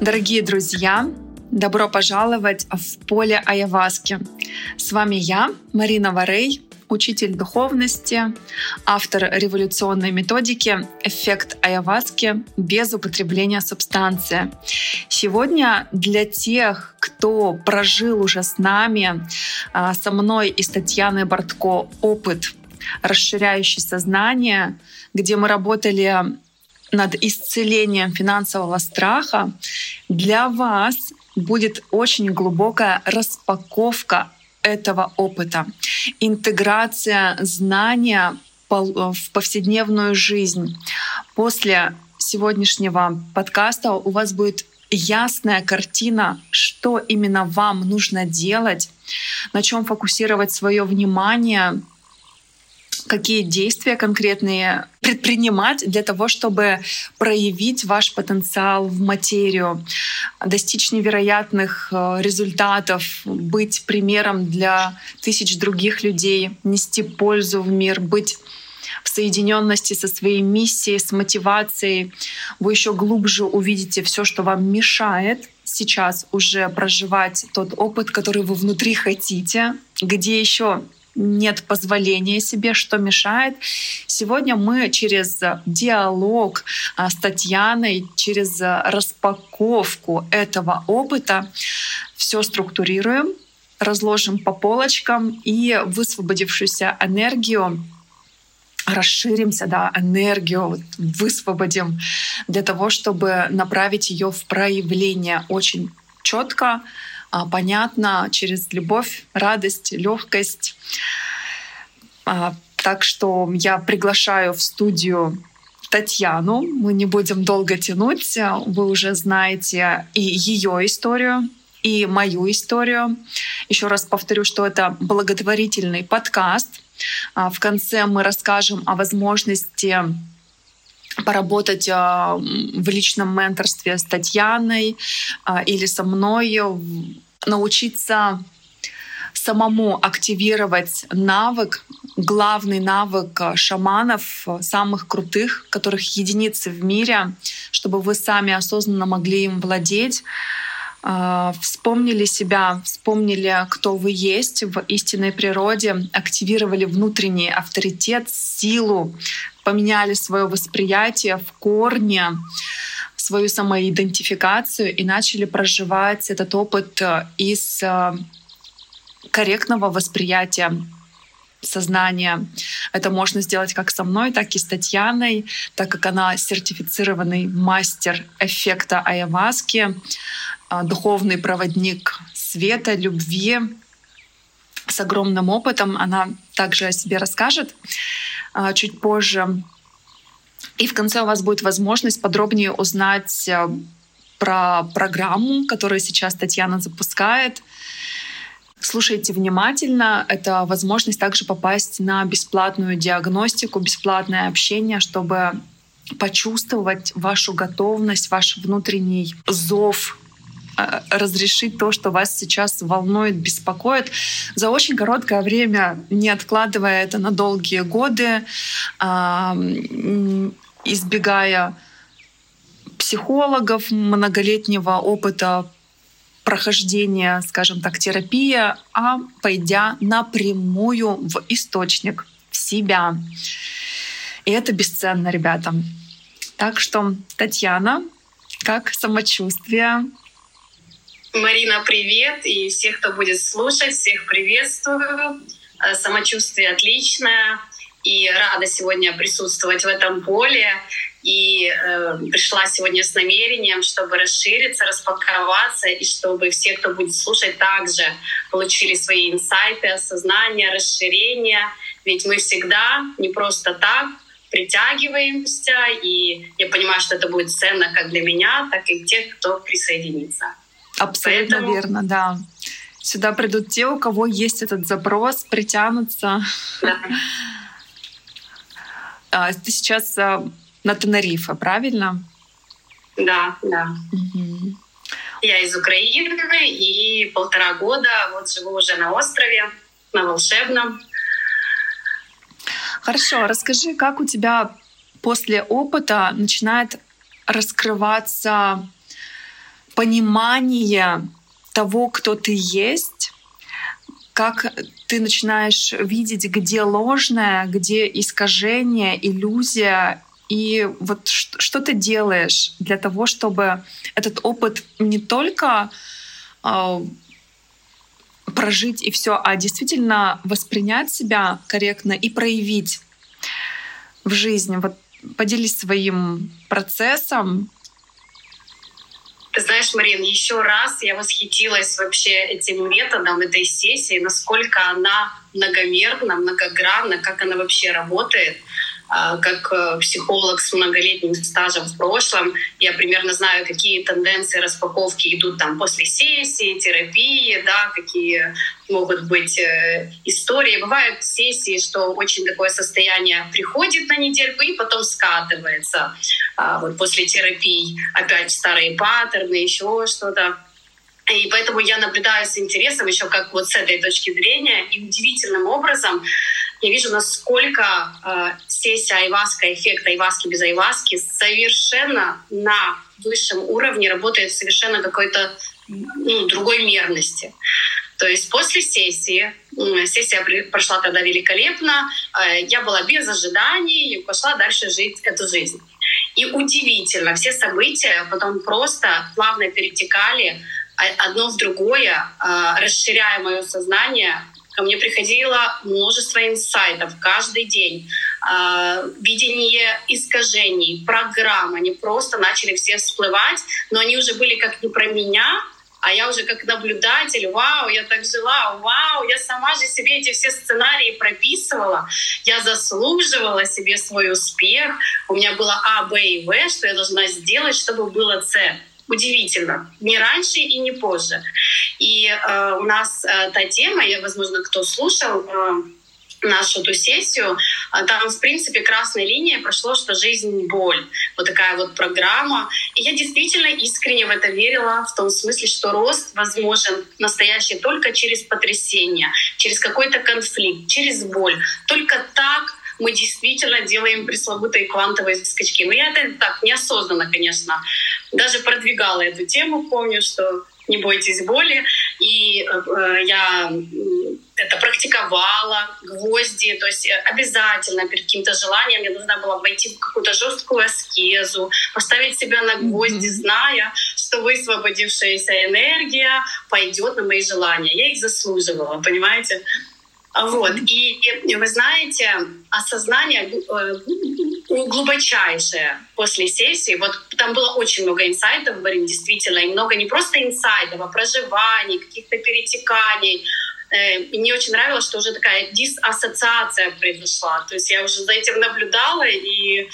Дорогие друзья, добро пожаловать в поле Аяваски. С вами я, Марина Варей, учитель духовности, автор революционной методики «Эффект Аяваски без употребления субстанции». Сегодня для тех, кто прожил уже с нами, а, со мной и с Татьяной Бортко опыт расширяющий сознание, где мы работали над исцелением финансового страха, для вас будет очень глубокая распаковка этого опыта, интеграция знания в повседневную жизнь. После сегодняшнего подкаста у вас будет ясная картина, что именно вам нужно делать, на чем фокусировать свое внимание, какие действия конкретные предпринимать для того, чтобы проявить ваш потенциал в материю, достичь невероятных э, результатов, быть примером для тысяч других людей, нести пользу в мир, быть в соединенности со своей миссией, с мотивацией, вы еще глубже увидите все, что вам мешает сейчас уже проживать тот опыт, который вы внутри хотите, где еще нет позволения себе, что мешает. Сегодня мы через диалог а, с Татьяной, через распаковку этого опыта все структурируем, разложим по полочкам и высвободившуюся энергию расширимся, да, энергию вот, высвободим для того, чтобы направить ее в проявление очень четко, понятно, через любовь, радость, легкость. А, так что я приглашаю в студию Татьяну. Мы не будем долго тянуть. Вы уже знаете и ее историю, и мою историю. Еще раз повторю, что это благотворительный подкаст. А, в конце мы расскажем о возможности поработать а, в личном менторстве с Татьяной а, или со мной, научиться самому активировать навык, главный навык шаманов, самых крутых, которых единицы в мире, чтобы вы сами осознанно могли им владеть, а, вспомнили себя, вспомнили, кто вы есть в истинной природе, активировали внутренний авторитет, силу, поменяли свое восприятие в корне, свою самоидентификацию и начали проживать этот опыт э, из э, корректного восприятия сознания. Это можно сделать как со мной, так и с Татьяной, так как она сертифицированный мастер эффекта Айаваски, э, духовный проводник света, любви, с огромным опытом. Она также о себе расскажет. А, чуть позже. И в конце у вас будет возможность подробнее узнать э, про программу, которую сейчас Татьяна запускает. Слушайте внимательно. Это возможность также попасть на бесплатную диагностику, бесплатное общение, чтобы почувствовать вашу готовность, ваш внутренний зов разрешить то, что вас сейчас волнует, беспокоит за очень короткое время, не откладывая это на долгие годы, избегая психологов, многолетнего опыта прохождения, скажем так, терапии, а пойдя напрямую в источник, в себя. И это бесценно, ребята. Так что, Татьяна, как самочувствие? Марина, привет! И всех, кто будет слушать, всех приветствую. Э, самочувствие отличное. И рада сегодня присутствовать в этом поле. И э, пришла сегодня с намерением, чтобы расшириться, распаковаться, и чтобы все, кто будет слушать, также получили свои инсайты, осознание, расширение. Ведь мы всегда не просто так притягиваемся, и я понимаю, что это будет ценно как для меня, так и тех, кто присоединится. Абсолютно Поэтому... верно, да. Сюда придут те, у кого есть этот запрос, притянутся. Да. А, ты сейчас а, на Тенерифе, правильно? Да, да. Угу. Я из Украины и полтора года вот живу уже на острове, на волшебном. Хорошо, расскажи, как у тебя после опыта начинает раскрываться понимание того, кто ты есть, как ты начинаешь видеть, где ложное, где искажение, иллюзия, и вот что ты делаешь для того, чтобы этот опыт не только э, прожить и все, а действительно воспринять себя корректно и проявить в жизни. Вот поделись своим процессом, знаешь, Марин, еще раз я восхитилась вообще этим методом, этой сессией, насколько она многомерна, многогранна, как она вообще работает. А, как э, психолог с многолетним стажем в прошлом, я примерно знаю, какие тенденции распаковки идут там после сессии, терапии, да, какие могут быть э, истории. Бывают сессии, что очень такое состояние приходит на недельку и потом скатывается. А, вот после терапии опять старые паттерны, еще что-то. И поэтому я наблюдаю с интересом еще как вот с этой точки зрения. И удивительным образом я вижу, насколько э, сессия айваска, эффект айваски без айваски совершенно на высшем уровне работает совершенно какой-то ну, другой мерности. То есть после сессии, сессия прошла тогда великолепно, э, я была без ожиданий и пошла дальше жить эту жизнь. И удивительно, все события потом просто плавно перетекали одно в другое, а, расширяя мое сознание. Ко мне приходило множество инсайтов каждый день, а, видение искажений, программ. Они просто начали все всплывать, но они уже были как не про меня, а я уже как наблюдатель, вау, я так жила, вау, я сама же себе эти все сценарии прописывала, я заслуживала себе свой успех, у меня было А, Б и В, что я должна сделать, чтобы было С удивительно. Не раньше и не позже. И э, у нас э, та тема, я, возможно, кто слушал, э, нашу эту сессию, э, там, в принципе, красной линией прошло, что жизнь — боль. Вот такая вот программа. И я действительно искренне в это верила, в том смысле, что рост возможен настоящий только через потрясение, через какой-то конфликт, через боль. Только так мы действительно делаем пресловутые квантовые скачки. Но я это так неосознанно, конечно, даже продвигала эту тему. Помню, что не бойтесь боли. И э, я это практиковала, гвозди, то есть обязательно перед каким-то желанием мне нужно было войти в какую-то жесткую аскезу, поставить себя на гвозди, зная, что высвободившаяся энергия пойдет на мои желания. Я их заслуживала, понимаете? Вот. И, и вы знаете, осознание э, глубочайшее после сессии. Вот там было очень много инсайтов, Барин, действительно, и много не просто инсайтов, а проживаний, каких-то перетеканий. Э, и мне очень нравилось, что уже такая диссоциация произошла. То есть я уже за этим наблюдала, и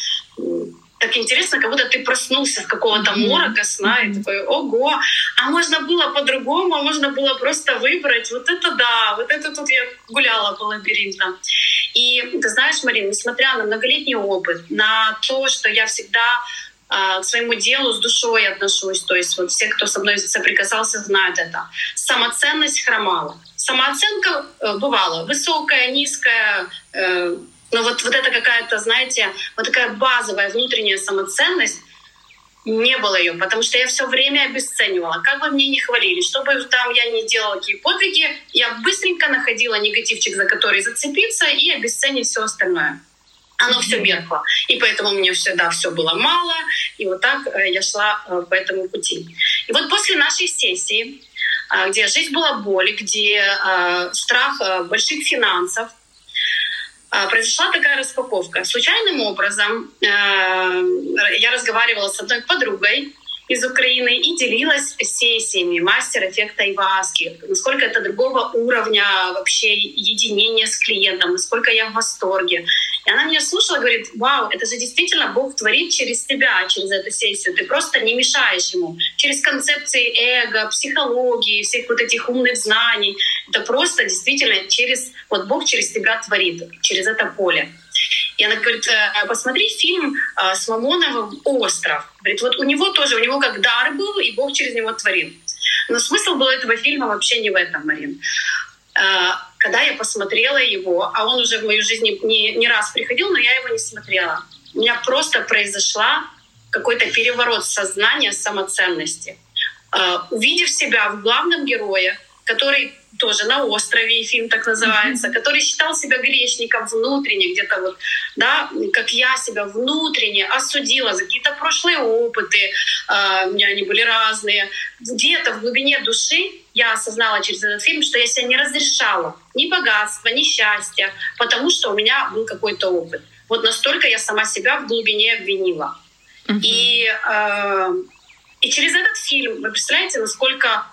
так интересно, как будто ты проснулся с какого-то морока сна и такой, ого, а можно было по-другому, а можно было просто выбрать. Вот это да, вот это тут я гуляла по лабиринтам. И ты знаешь, Марин, несмотря на многолетний опыт, на то, что я всегда а, к своему делу с душой отношусь. То есть вот все, кто со мной соприкасался, знают это. Самоценность хромала. Самооценка э, бывала высокая, низкая, э, но вот, вот это какая-то, знаете, вот такая базовая внутренняя самоценность, не было ее, потому что я все время обесценивала. Как бы мне не хвалили, что бы там я не делала какие подвиги, я быстренько находила негативчик, за который зацепиться и обесценить все остальное. Оно все меркло. И поэтому мне всегда все было мало. И вот так э, я шла э, по этому пути. И вот после нашей сессии, э, где жизнь была боль, где страх больших финансов, а, произошла такая распаковка. Случайным образом э, я разговаривала с одной подругой из Украины и делилась сессиями мастер эффекта Иваски, насколько это другого уровня вообще единения с клиентом, насколько я в восторге. И она меня слушала, говорит, вау, это же действительно Бог творит через тебя, через эту сессию. Ты просто не мешаешь ему. Через концепции эго, психологии, всех вот этих умных знаний. Это просто действительно через, вот Бог через тебя творит, через это поле. И она говорит, «Э, посмотри фильм э, с Мамоновым «Остров». Говорит, вот у него тоже, у него как дар был, и Бог через него творил. Но смысл был этого фильма вообще не в этом, Марин. Э, когда я посмотрела его, а он уже в мою жизнь не, не раз приходил, но я его не смотрела, у меня просто произошла какой-то переворот сознания самоценности. увидев себя в главном герое, который тоже на острове, фильм так называется, mm-hmm. который считал себя грешником внутренне, где-то вот, да, как я себя внутренне осудила за какие-то прошлые опыты, э, у меня они были разные. Где-то в глубине души я осознала через этот фильм, что я себя не разрешала ни богатства, ни счастья, потому что у меня был какой-то опыт. Вот настолько я сама себя в глубине обвинила. Mm-hmm. И, э, и через этот фильм, вы представляете, насколько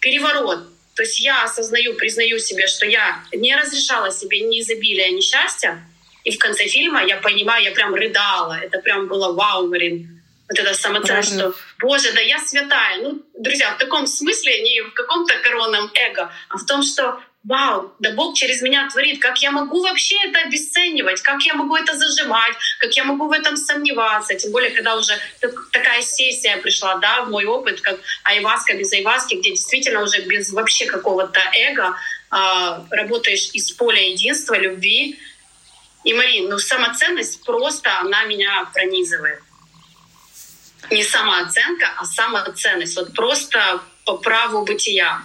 переворот то есть я осознаю, признаю себе, что я не разрешала себе ни изобилия, ни счастья. И в конце фильма я понимаю, я прям рыдала. Это прям было вау, Марин. Вот это самоценность, что «Боже, да я святая». Ну, друзья, в таком смысле, не в каком-то коронном эго, а в том, что вау, да Бог через меня творит, как я могу вообще это обесценивать, как я могу это зажимать, как я могу в этом сомневаться, тем более, когда уже такая сессия пришла, да, в мой опыт, как айваска без айваски, где действительно уже без вообще какого-то эго э, работаешь из поля единства, любви. И, Марин, ну самоценность просто, она меня пронизывает. Не самооценка, а самоценность. Вот просто по праву бытия.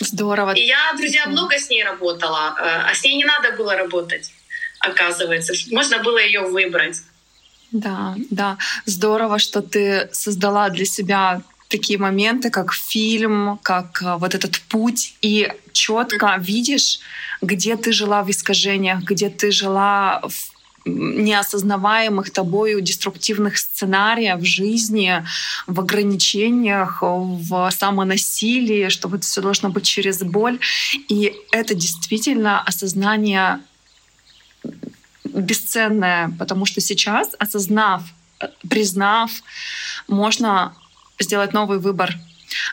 Здорово. И я, друзья, много с ней работала, э, а с ней не надо было работать, оказывается. Можно было ее выбрать. Да, да. Здорово, что ты создала для себя такие моменты, как фильм, как э, вот этот путь, и четко видишь, где ты жила в искажениях, где ты жила в неосознаваемых тобою деструктивных сценариев жизни, в ограничениях, в самонасилии, что вот все должно быть через боль. И это действительно осознание бесценное, потому что сейчас, осознав, признав, можно сделать новый выбор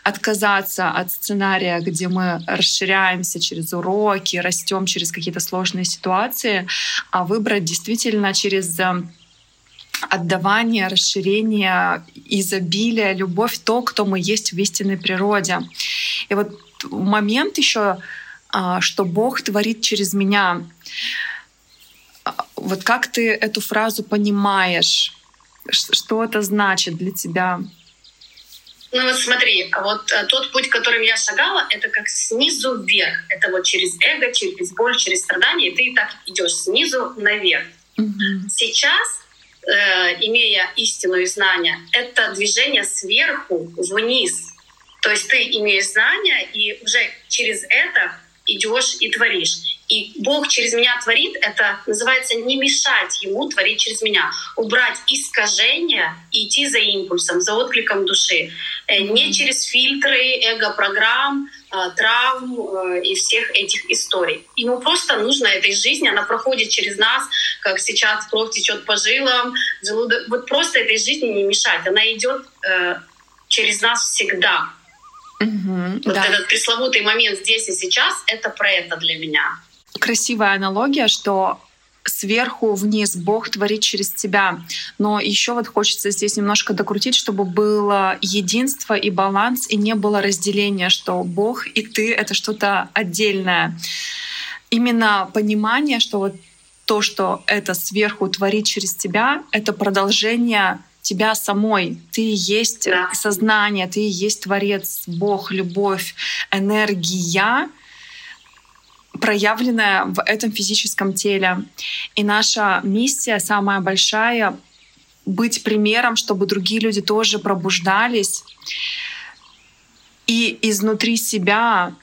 отказаться от сценария, где мы расширяемся через уроки, растем через какие-то сложные ситуации, а выбрать действительно через э, отдавание, расширение, изобилие, любовь, то, кто мы есть в истинной природе. И вот момент еще, а, что Бог творит через меня. Вот как ты эту фразу понимаешь? Что это значит для тебя? Ну вот смотри, вот э, тот путь, которым я шагала, это как снизу вверх. Это вот через эго, через боль, через страдания, и ты так идешь снизу наверх. Mm-hmm. Сейчас, э, имея истину и знания, это движение сверху вниз. То есть ты имеешь знания, и уже через это идешь и творишь. И Бог через меня творит, это называется не мешать Ему творить через меня, убрать искажения и идти за импульсом, за откликом души. Э, не через фильтры, эго-программ, э, травм э, и всех этих историй. Ему просто нужно этой жизни, она проходит через нас, как сейчас кровь течет по жилам, желудок. Вот просто этой жизни не мешать. Она идет через нас всегда. Угу, вот да. этот пресловутый момент здесь и сейчас, это про это для меня красивая аналогия, что сверху вниз Бог творит через тебя. Но еще вот хочется здесь немножко докрутить, чтобы было единство и баланс, и не было разделения, что Бог и ты — это что-то отдельное. Именно понимание, что вот то, что это сверху творит через тебя, это продолжение тебя самой. Ты есть да. сознание, ты есть Творец, Бог, любовь, энергия, проявленная в этом физическом теле. И наша миссия самая большая — быть примером, чтобы другие люди тоже пробуждались и изнутри себя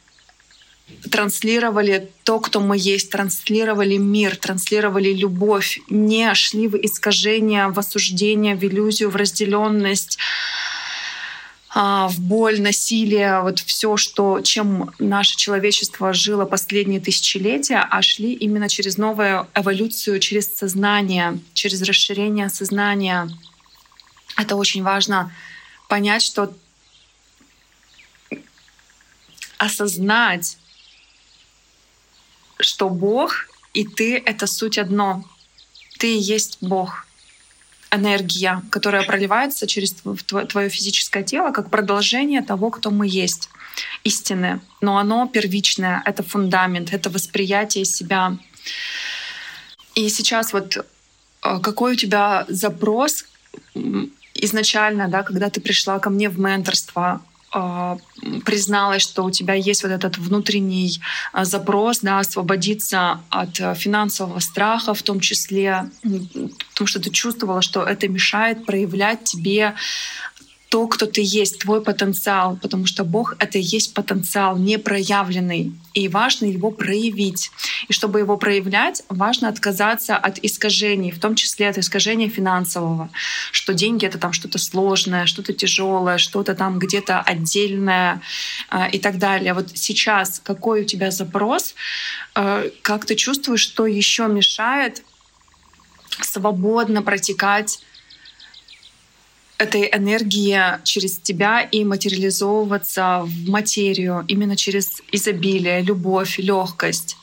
транслировали то, кто мы есть, транслировали мир, транслировали любовь, не шли в искажение, в осуждение, в иллюзию, в разделенность, в боль, насилие, вот все, что, чем наше человечество жило последние тысячелетия, а шли именно через новую эволюцию, через сознание, через расширение сознания. Это очень важно понять, что осознать, что Бог и ты — это суть одно. Ты и есть Бог энергия, которая проливается через твое физическое тело, как продолжение того, кто мы есть, истины. Но оно первичное, это фундамент, это восприятие себя. И сейчас вот э, какой у тебя запрос изначально, да, когда ты пришла ко мне в менторство, призналась, что у тебя есть вот этот внутренний э, запрос, да, освободиться от э, финансового страха, в том числе, потому что ты чувствовала, что это мешает проявлять тебе то, кто ты есть, твой потенциал, потому что Бог — это и есть потенциал непроявленный, и важно его проявить. И чтобы его проявлять, важно отказаться от искажений, в том числе от искажения финансового, что деньги — это там что-то сложное, что-то тяжелое, что-то там где-то отдельное э, и так далее. Вот сейчас какой у тебя запрос, э, как ты чувствуешь, что еще мешает свободно протекать этой энергии через тебя и материализовываться в материю именно через изобилие, любовь, легкость?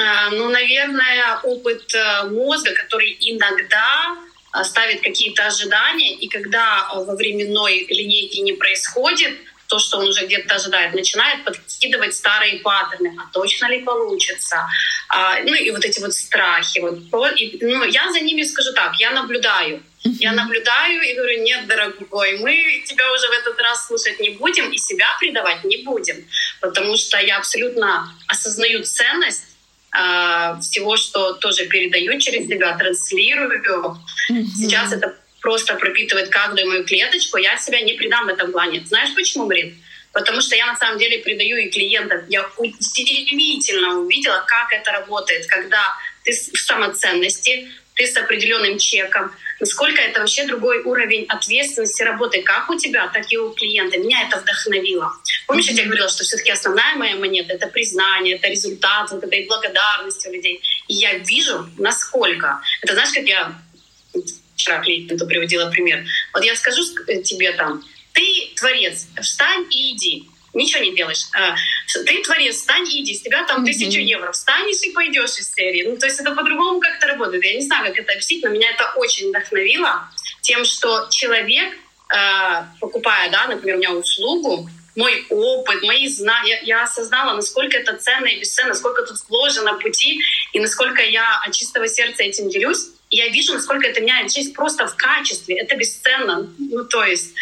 А, ну, наверное, опыт э, мозга, который иногда э, ставит какие-то ожидания, и когда во временной линейке не происходит то, что он уже где-то ожидает, начинает подкидывать старые паттерны. А точно ли получится? А, ну и вот эти вот страхи. Вот, и, ну, я за ними скажу так, я наблюдаю. Я наблюдаю и говорю, нет, дорогой, мы тебя уже в этот раз слушать не будем и себя предавать не будем, потому что я абсолютно осознаю ценность э, всего, что тоже передаю через себя, транслирую. Сейчас это просто пропитывает каждую мою клеточку, я себя не предам в этом плане. Знаешь почему, Брин? Потому что я на самом деле предаю и клиентов. Я удивительно увидела, как это работает, когда ты в самоценности, ты с определенным чеком, насколько это вообще другой уровень ответственности работы как у тебя, так и у клиента. Меня это вдохновило. Помнишь, mm-hmm. я тебе говорила, что все-таки основная моя монета — это признание, это результат, вот этой благодарности у людей. И я вижу, насколько. Это знаешь, как я вчера клиенту приводила пример. Вот я скажу э, тебе там, ты творец, встань и иди. Ничего не делаешь. А, ты творец, встань и иди. С тебя там тысячу евро. Встанешь и пойдешь из серии. Ну, то есть это по-другому как-то работает. Я не знаю, как это объяснить, но меня это очень вдохновило тем, что человек, а, покупая, да, например, у меня услугу, мой опыт, мои знания, я, я осознала, насколько это ценно и бесценно, насколько тут вложено пути, и насколько я от чистого сердца этим делюсь. Я вижу, насколько это меняет жизнь просто в качестве. Это бесценно. Ну, то есть...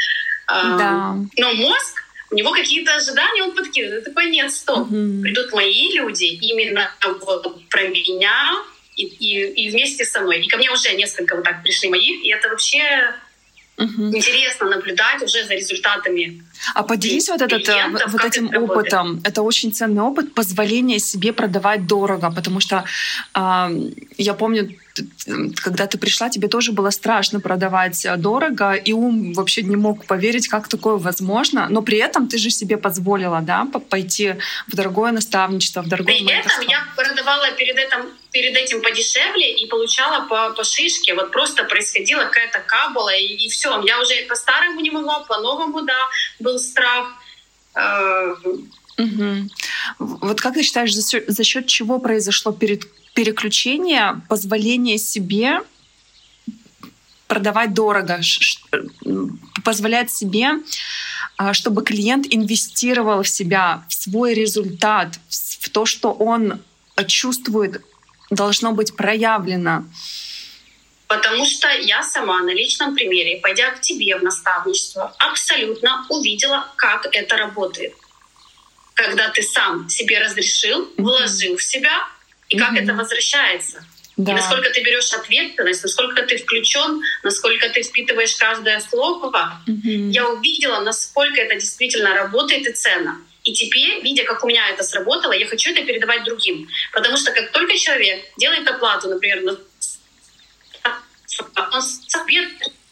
Э, да. Но мозг, у него какие-то ожидания, он подкидывает. Такой, нет, стоп. Угу. Придут мои люди именно вот про меня и, и, и вместе со мной. И ко мне уже несколько вот так пришли моих, и это вообще Угу. Интересно наблюдать уже за результатами. А поделись вот, этот, э, вот этим это опытом. Работает. Это очень ценный опыт позволения себе продавать дорого, потому что э, я помню, когда ты пришла, тебе тоже было страшно продавать э, дорого, и ум вообще не мог поверить, как такое возможно. Но при этом ты же себе позволила, да, пойти в дорогое наставничество, в дорогое При этом я продавала перед этим, перед этим подешевле и получала по, по шишке. Вот просто происходила какая-то кабала, и, и все. Я уже по-старому не могла, по-новому, да, был страх. Угу. Вот как ты считаешь, за счет, за счет чего произошло перед переключение, позволение себе продавать дорого, позволять себе, а, чтобы клиент инвестировал в себя, в свой результат, в то, что он чувствует, должно быть проявлено. Потому что я сама на личном примере, пойдя к тебе в наставничество, абсолютно увидела, как это работает. Когда ты сам себе разрешил, вложил в себя, и как это возвращается. Да. И насколько ты берешь ответственность, насколько ты включен, насколько ты впитываешь каждое слово. mm Я увидела, насколько это действительно работает и ценно. И теперь, видя, как у меня это сработало, я хочу это передавать другим. Потому что как только человек делает оплату, например, на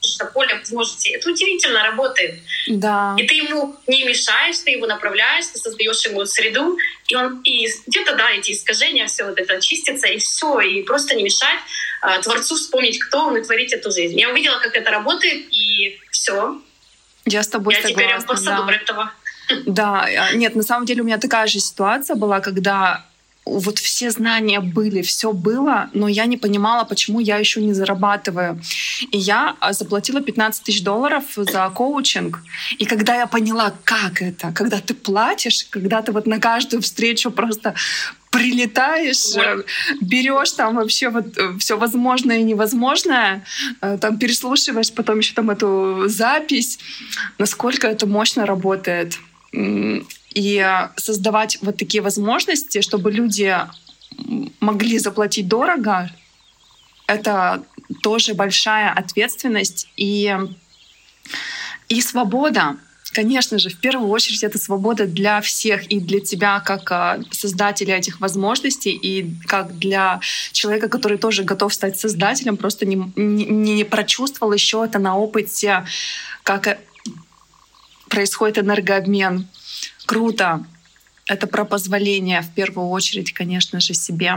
соответствует поле возможностей. Это удивительно работает. Да. И ты ему не мешаешь, ты его направляешь, ты создаешь ему среду, и он и где-то да эти искажения, все вот это чистится и все, и просто не мешать а, творцу вспомнить, кто он и творить эту жизнь. Я увидела, как это работает, и все. Я с тобой Я согласна. теперь амбассадор да. этого. Да, а, нет, на самом деле у меня такая же ситуация была, когда вот все знания были, все было, но я не понимала, почему я еще не зарабатываю. И я а, заплатила 15 тысяч долларов за коучинг. И когда я поняла, как это, когда ты платишь, когда ты вот на каждую встречу просто прилетаешь, вот. берешь там вообще вот все возможное и невозможное, там переслушиваешь потом еще там эту запись, насколько это мощно работает. И создавать вот такие возможности, чтобы люди могли заплатить дорого, это тоже большая ответственность и, и свобода. Конечно же, в первую очередь это свобода для всех и для тебя как а, создателя этих возможностей и как для человека, который тоже готов стать создателем, просто не, не, не прочувствовал еще это на опыте, как э, происходит энергообмен. Круто. Это про позволение в первую очередь, конечно же, себе.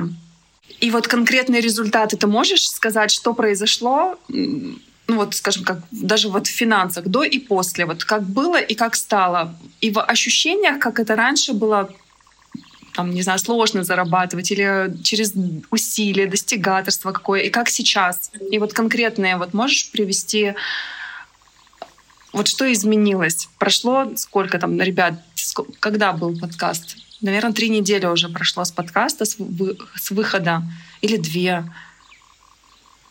И вот конкретные результаты ты можешь сказать, что произошло, ну вот, скажем, как даже вот в финансах, до и после, вот как было и как стало, и в ощущениях, как это раньше было, там, не знаю, сложно зарабатывать или через усилия, достигаторство какое, и как сейчас. И вот конкретные, вот можешь привести, вот что изменилось? Прошло сколько там, ребят, когда был подкаст? наверное, три недели уже прошло с подкаста, с, вы, с выхода, или две.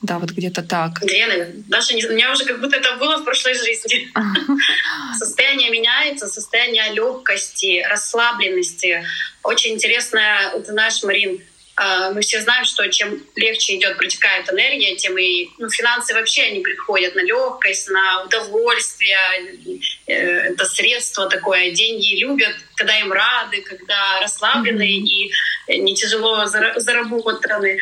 Да, вот где-то так. Две, наверное. Даже не, у меня уже как будто это было в прошлой жизни. Состояние меняется, состояние легкости, расслабленности. Очень интересное, ты знаешь, Марин, мы все знаем, что чем легче идет, протекает энергия, тем и ну, финансы вообще они приходят на легкость, на удовольствие. Э, это средство такое. Деньги любят, когда им рады, когда расслаблены mm-hmm. и не тяжело заработаны.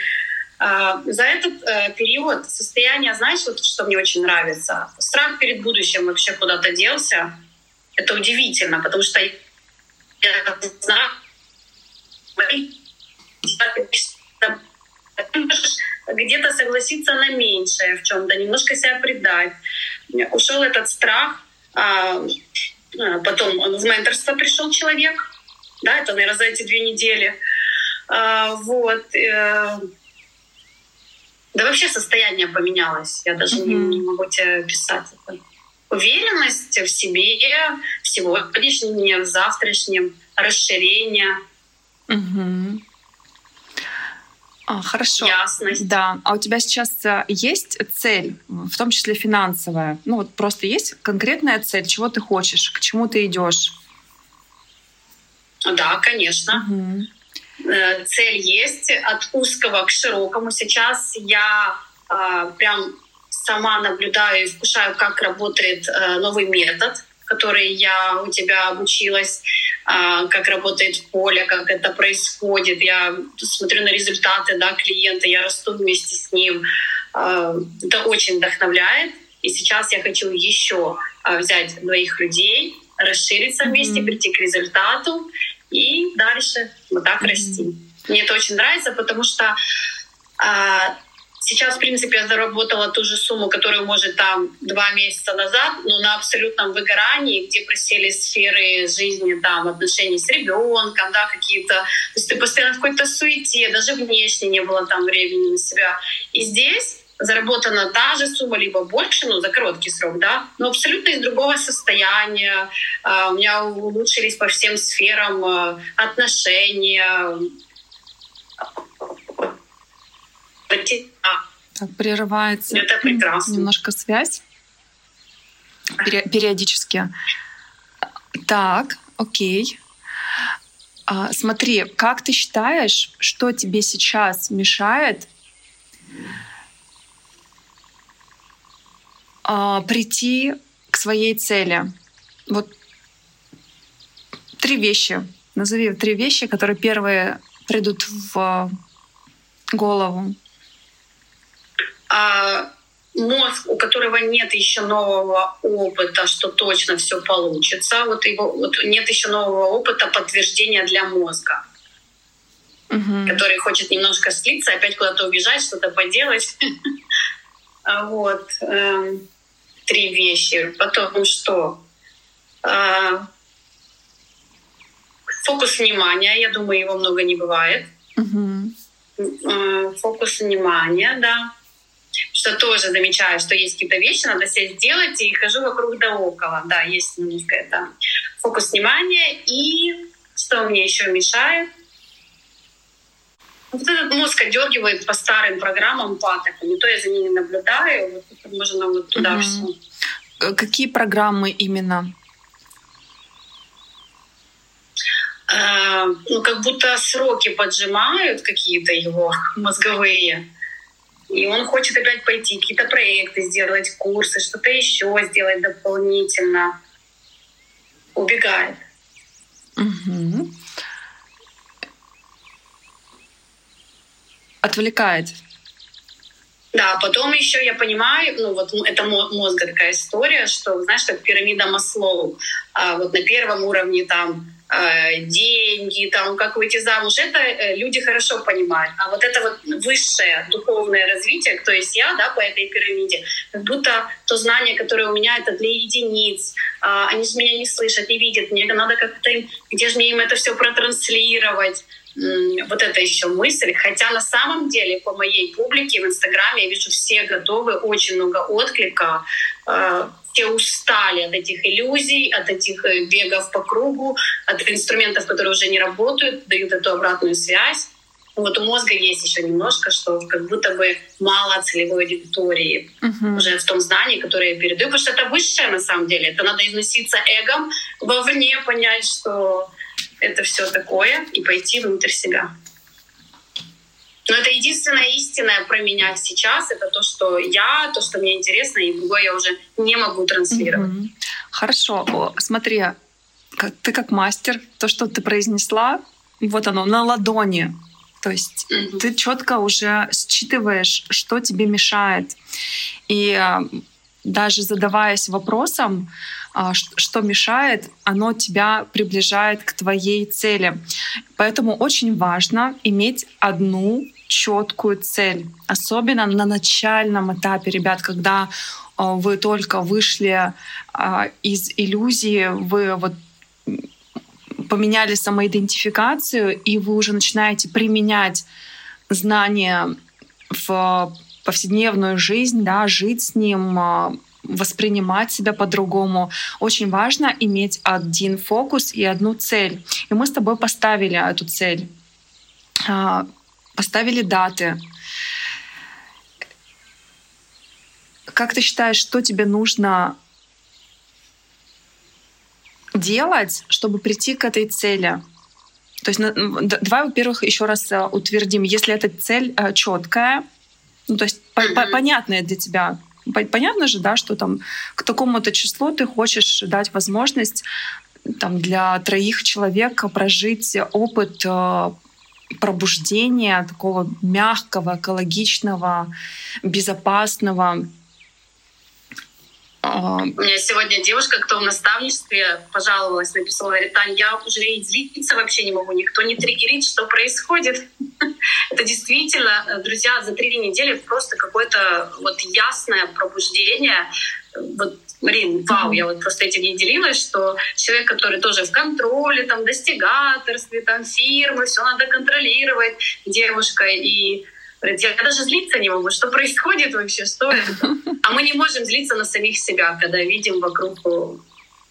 А, за этот э, период состояние, знаешь, вот что мне очень нравится? Страх перед будущим вообще куда-то делся. Это удивительно, потому что я знаю, где-то согласиться на меньшее в чем-то, немножко себя предать. Ушел этот страх, а, а потом в менторство пришел человек, да, это, наверное, за эти две недели. А, вот. Э, да вообще состояние поменялось. Я даже mm-hmm. не, не могу тебе писать это. Уверенность в себе, в сегодняшнем, в завтрашнем, расширение. Mm-hmm. А, хорошо. Ясность. Да. А у тебя сейчас э, есть цель, в том числе финансовая? Ну вот просто есть конкретная цель, чего ты хочешь, к чему ты идешь? Да, конечно. Угу. Цель есть от узкого к широкому. Сейчас я э, прям сама наблюдаю и вкушаю, как работает э, новый метод, который я у тебя обучилась. А, как работает поле, как это происходит. Я смотрю на результаты да, клиента, я расту вместе с ним. А, это очень вдохновляет. И сейчас я хочу еще а, взять двоих людей, расшириться вместе, mm-hmm. прийти к результату и дальше вот так mm-hmm. расти. Мне это очень нравится, потому что Сейчас, в принципе, я заработала ту же сумму, которую, может, там два месяца назад, но на абсолютном выгорании, где просели сферы жизни, там, отношений с ребенком, да, какие-то... То есть ты постоянно в какой-то суете, даже внешне не было там времени на себя. И здесь заработана та же сумма, либо больше, ну, за короткий срок, да, но абсолютно из другого состояния. Uh, у меня улучшились по всем сферам uh, отношения, так, прерывается Это прекрасно. немножко связь периодически. Так, окей. А, смотри, как ты считаешь, что тебе сейчас мешает а, прийти к своей цели? Вот три вещи. Назови три вещи, которые первые придут в голову а мозг, у которого нет еще нового опыта, что точно все получится, вот его вот нет еще нового опыта подтверждения для мозга, угу. который хочет немножко слиться, опять куда-то убежать, что-то поделать. А вот эм, три вещи. Потом что? А, фокус внимания, я думаю, его много не бывает. Угу. Фокус внимания, да что тоже замечаю, что есть какие-то вещи, надо себе сделать, и хожу вокруг да около. Да, есть немножко это фокус внимания. И что мне еще мешает? Вот этот мозг отдергивает по старым программам патоками. То я за ними наблюдаю, вот, можно вот туда угу. все. Э, какие программы именно? Э, ну, как будто сроки поджимают какие-то его мозговые. И он хочет опять пойти, какие-то проекты сделать, курсы, что-то еще сделать дополнительно. Убегает. Угу. Отвлекает. Да, потом еще я понимаю, ну вот это мозга такая история, что, знаешь, как пирамида Маслоу, а вот на первом уровне там деньги, там, как выйти замуж, это э, люди хорошо понимают. А вот это вот высшее духовное развитие, то есть я, да, по этой пирамиде, как будто то знание, которое у меня, это для единиц, э, они же меня не слышат, не видят, мне надо как-то, где же мне им это все протранслировать, вот это еще мысль. Хотя на самом деле по моей публике в Инстаграме я вижу, все готовы, очень много отклика. Все устали от этих иллюзий, от этих э, бегов по кругу, от инструментов, которые уже не работают, дают эту обратную связь. Вот у мозга есть еще немножко, что как будто бы мало целевой аудитории uh-huh. уже в том знании, которое я передаю, потому что это высшее на самом деле. Это надо износиться эгом вовне, понять, что это все такое и пойти внутрь себя. Но это единственная истинная про меня сейчас. Это то, что я, то, что мне интересно, и другое я уже не могу транслировать. Угу. Хорошо. Смотри, ты как мастер, то, что ты произнесла, вот оно на ладони. То есть угу. ты четко уже считываешь, что тебе мешает. И а, даже задаваясь вопросом, что мешает, оно тебя приближает к твоей цели. Поэтому очень важно иметь одну четкую цель, особенно на начальном этапе, ребят, когда а, вы только вышли а, из иллюзии, вы вот поменяли самоидентификацию, и вы уже начинаете применять знания в повседневную жизнь, да, жить с ним, воспринимать себя по-другому. Очень важно иметь один фокус и одну цель. И мы с тобой поставили эту цель, а, поставили даты. Как ты считаешь, что тебе нужно делать, чтобы прийти к этой цели? То есть давай, во-первых, еще раз э, утвердим, если эта цель э, четкая, ну, то есть понятная для тебя, понятно же, да, что там к такому-то числу ты хочешь дать возможность там, для троих человек прожить опыт э, пробуждения такого мягкого, экологичного, безопасного, У меня сегодня девушка, кто в наставничестве пожаловалась, написала, говорит, Тань, я уже и злиться вообще не могу, никто не триггерит, что происходит. Это действительно, друзья, за три недели просто какое-то вот ясное пробуждение. Вот Марин, вау, я вот просто этим не делилась, что человек, который тоже в контроле, там, достигаторстве, там, фирмы, все надо контролировать, девушка, и Говорит, я даже злиться не могу. Что происходит вообще? Что это? А мы не можем злиться на самих себя, когда видим вокруг,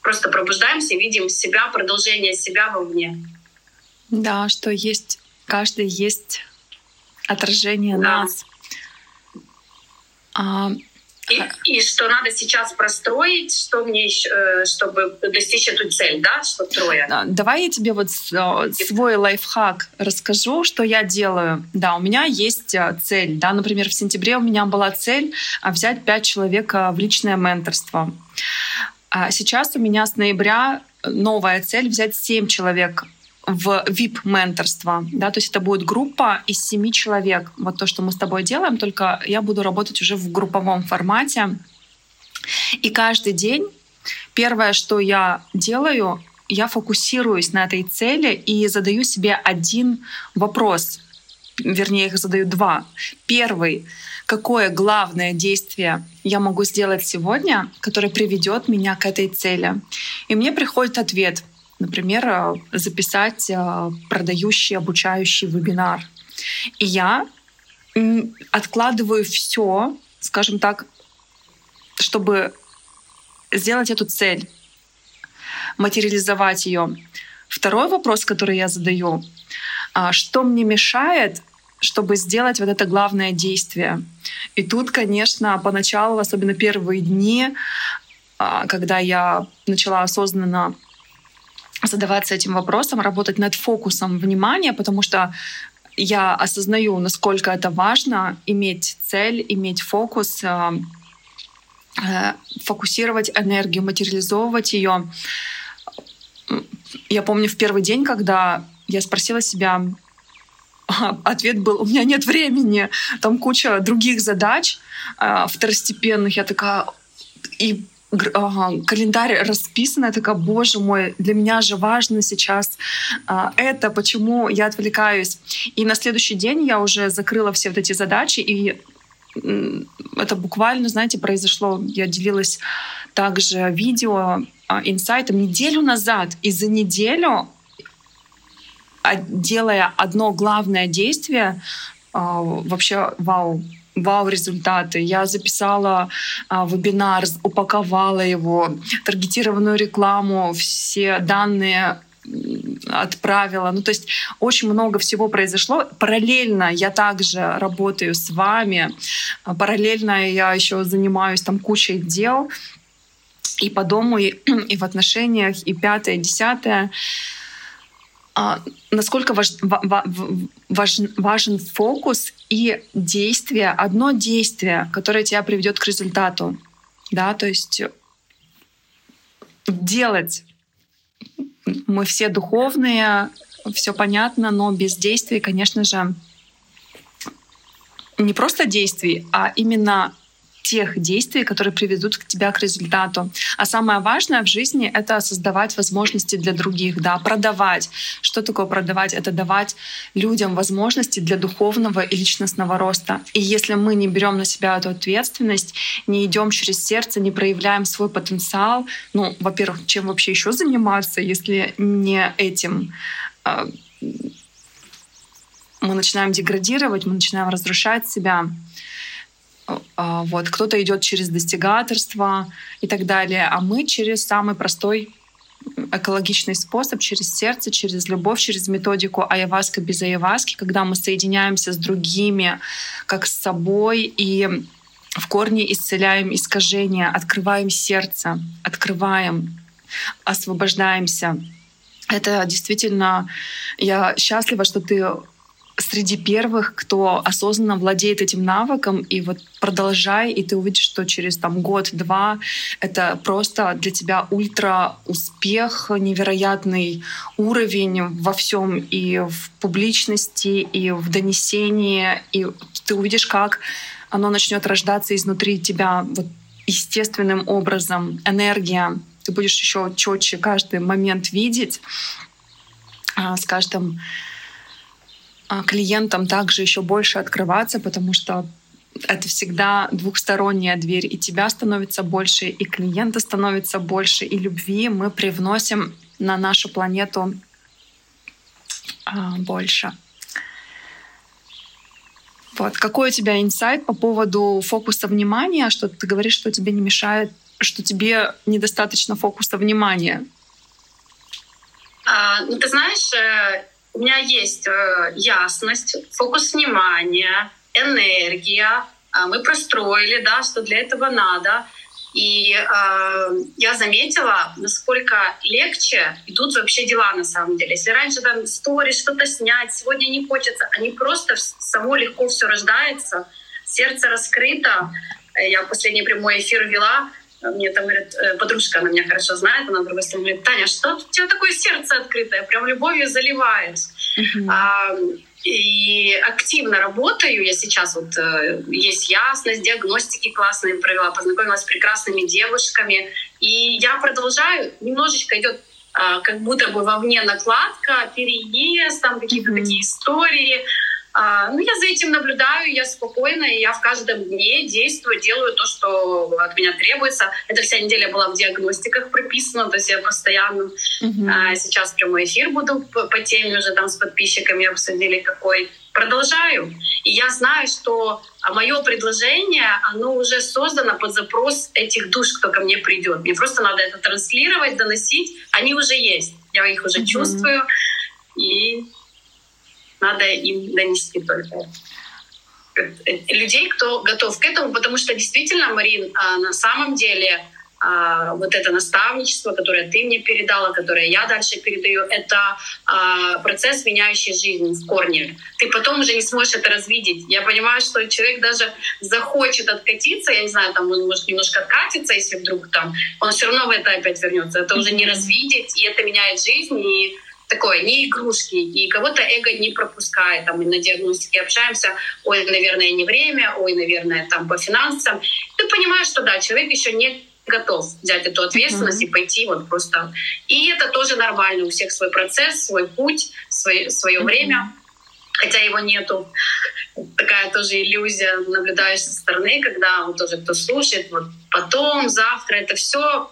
просто пробуждаемся, видим себя, продолжение себя вовне. Да, что есть, каждый есть отражение да. нас. А, и, и что надо сейчас простроить, что мне еще, э, чтобы достичь эту цель, да, что трое. Давай я тебе вот э, свой лайфхак расскажу, что я делаю. Да, у меня есть э, цель, да, например, в сентябре у меня была цель взять пять человек в личное менторство. А сейчас у меня с ноября новая цель взять семь человек в VIP-менторство. Да, то есть это будет группа из семи человек. Вот то, что мы с тобой делаем, только я буду работать уже в групповом формате. И каждый день первое, что я делаю, я фокусируюсь на этой цели и задаю себе один вопрос. Вернее, их задаю два. Первый какое главное действие я могу сделать сегодня, которое приведет меня к этой цели. И мне приходит ответ. Например, э, записать э, продающий, обучающий вебинар. И я откладываю все, скажем так, чтобы сделать эту цель, материализовать ее. Второй вопрос, который я задаю, а, что мне мешает чтобы сделать вот это главное действие. И тут, конечно, поначалу, особенно первые дни, а, когда я начала осознанно задаваться этим вопросом, работать над фокусом внимания, потому что я осознаю, насколько это важно иметь цель, иметь фокус, а, э, фокусировать энергию, материализовывать ее. Я помню в первый день, когда я спросила себя, ответ был, у меня нет времени, там куча других задач э, второстепенных. Я такая, и календарь расписан, я такая, боже мой, для меня же важно сейчас а, это, почему я отвлекаюсь. И на следующий день я уже закрыла все вот эти задачи, и это буквально, знаете, произошло, я делилась также видео, а, инсайтом неделю назад, и за неделю а, делая одно главное действие, вообще вау, вау-результаты. Я записала а, вебинар, упаковала его, таргетированную рекламу, все данные отправила. Ну, то есть очень много всего произошло. Параллельно я также работаю с вами. Параллельно я еще занимаюсь там кучей дел и по дому, и, и в отношениях, и пятое, и десятое. А, насколько важ, важ, важен фокус и действие, одно действие, которое тебя приведет к результату. Да, то есть делать. Мы все духовные, все понятно, но без действий, конечно же, не просто действий, а именно тех действий, которые приведут к тебя к результату. А самое важное в жизни — это создавать возможности для других, да, продавать. Что такое продавать? Это давать людям возможности для духовного и личностного роста. И если мы не берем на себя эту ответственность, не идем через сердце, не проявляем свой потенциал, ну, во-первых, чем вообще еще заниматься, если не этим? А, мы начинаем деградировать, мы начинаем разрушать себя. А, вот, кто-то идет через достигаторство и так далее, а мы через самый простой экологичный способ через сердце, через любовь, через методику айаваска без айаваски, когда мы соединяемся с другими, как с собой, и в корне исцеляем искажения, открываем сердце, открываем, освобождаемся. Это действительно, я счастлива, что ты среди первых, кто осознанно владеет этим навыком, и вот продолжай, и ты увидишь, что через там год-два это просто для тебя ультра успех, невероятный уровень во всем и в публичности, и в донесении, и ты увидишь, как оно начнет рождаться изнутри тебя вот естественным образом, энергия. Ты будешь еще четче каждый момент видеть а, с каждым клиентам также еще больше открываться, потому что это всегда двухсторонняя дверь. И тебя становится больше, и клиента становится больше, и любви мы привносим на нашу планету а, больше. Вот. Какой у тебя инсайт по поводу фокуса внимания, что ты говоришь, что тебе не мешает, что тебе недостаточно фокуса внимания? А, ну, ты знаешь, э, у меня есть э, ясность, фокус внимания, энергия. Э, мы простроили, да, что для этого надо. И э, я заметила, насколько легче идут вообще дела на самом деле. Если раньше там сторис, что-то снять, сегодня не хочется, они просто само легко все рождается, сердце раскрыто. Э, я последний прямой эфир вела, мне там говорит, э, подружка, она меня хорошо знает, она другой стороны говорит, Таня, что у тебя такое сердце открытое, прям любовью заливаешь. Uh-huh. А, и активно работаю. Я сейчас вот э, есть ясность, диагностики классные провела, познакомилась с прекрасными девушками. И я продолжаю, немножечко идет а, как будто бы вовне накладка, переезд, там какие-то mm-hmm. такие истории. А, ну, я за этим наблюдаю, я спокойно, и я в каждом дне действую, делаю то, что от меня требуется. Эта вся неделя была в диагностиках прописана, то есть я постоянно а, сейчас прямой эфир буду по, по теме уже там с подписчиками обсудили, какой. Продолжаю. И я знаю, что мое предложение, оно уже создано под запрос этих душ, кто ко мне придет. Мне просто надо это транслировать, доносить. Они уже есть. Я их уже uh-huh. чувствую. И надо им донести только людей, кто готов к этому, потому что действительно, Марин, а, на самом деле а, вот это наставничество, которое ты мне передала, которое я дальше передаю, это а, процесс, меняющий жизнь в корне. Ты потом уже не сможешь это развидеть. Я понимаю, что человек даже захочет откатиться, я не знаю, там он может немножко откатиться, если вдруг там, он все равно в это опять вернется. Это уже не развидеть, и это меняет жизнь, и такое, не игрушки, и кого-то эго не пропускает, там, и на диагностике общаемся, ой, наверное, не время, ой, наверное, там, по финансам. Ты понимаешь, что да, человек еще не готов взять эту ответственность mm-hmm. и пойти вот просто. И это тоже нормально, у всех свой процесс, свой путь, свое, свое mm-hmm. время, хотя его нету. Такая тоже иллюзия, наблюдаешь со стороны, когда вот тоже кто слушает, вот потом, завтра, это все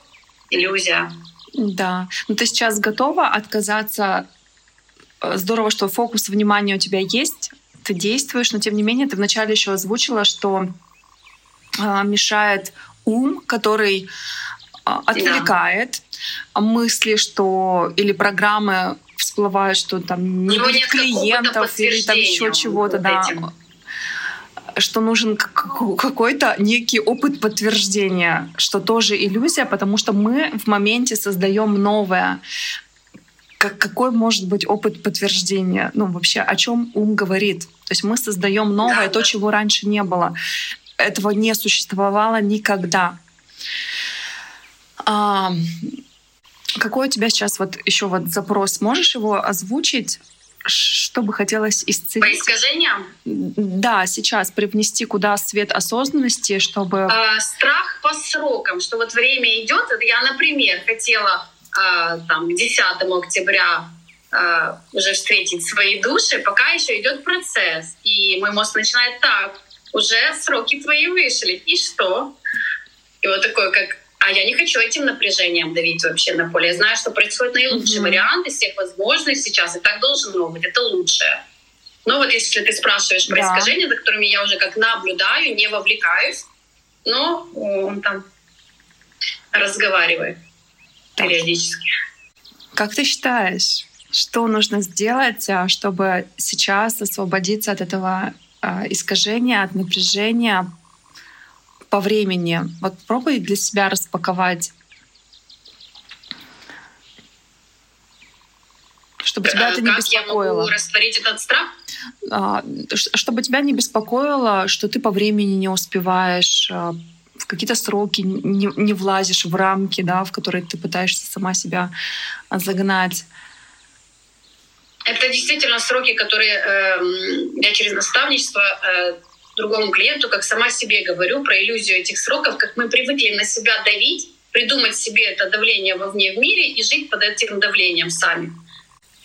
иллюзия. Да. Ну ты сейчас готова отказаться? Э, здорово, что фокус внимания у тебя есть, ты действуешь, но тем не менее ты вначале еще озвучила, что э, мешает ум, который э, отвлекает да. мысли, что или программы всплывают, что там не будет клиентов или там еще чего-то, да. Этим что нужен какой-то некий опыт подтверждения, что тоже иллюзия, потому что мы в моменте создаем новое. Как, какой может быть опыт подтверждения? Ну, вообще, о чем ум говорит? То есть мы создаем новое, то, чего раньше не было. Этого не существовало никогда. А, какой у тебя сейчас вот еще вот запрос? Можешь его озвучить? Что бы хотелось исцелить? По искажениям? Да, сейчас привнести куда свет осознанности, чтобы... А, страх по срокам, что вот время идет. Я, например, хотела а, там, 10 октября а, уже встретить свои души, пока еще идет процесс. И мой мозг начинает так, уже сроки твои вышли. И что? И вот такой, как а я не хочу этим напряжением давить вообще на поле. Я знаю, что происходит наилучший mm-hmm. вариант из всех возможных сейчас, и так должно быть. Это лучшее. Но вот если ты спрашиваешь про да. искажения, за которыми я уже как наблюдаю, не вовлекаюсь, но он там разговаривает так. периодически. Как ты считаешь, что нужно сделать, а, чтобы сейчас освободиться от этого а, искажения, от напряжения, по времени? Вот пробуй для себя распаковать. Чтобы тебя это не как беспокоило. я могу растворить этот страх? А, чтобы тебя не беспокоило, что ты по времени не успеваешь, а, в какие-то сроки не, не влазишь в рамки, да, в которые ты пытаешься сама себя загнать. Это действительно сроки, которые э, я через наставничество э, другому клиенту, как сама себе говорю про иллюзию этих сроков, как мы привыкли на себя давить, придумать себе это давление вовне в мире и жить под этим давлением сами.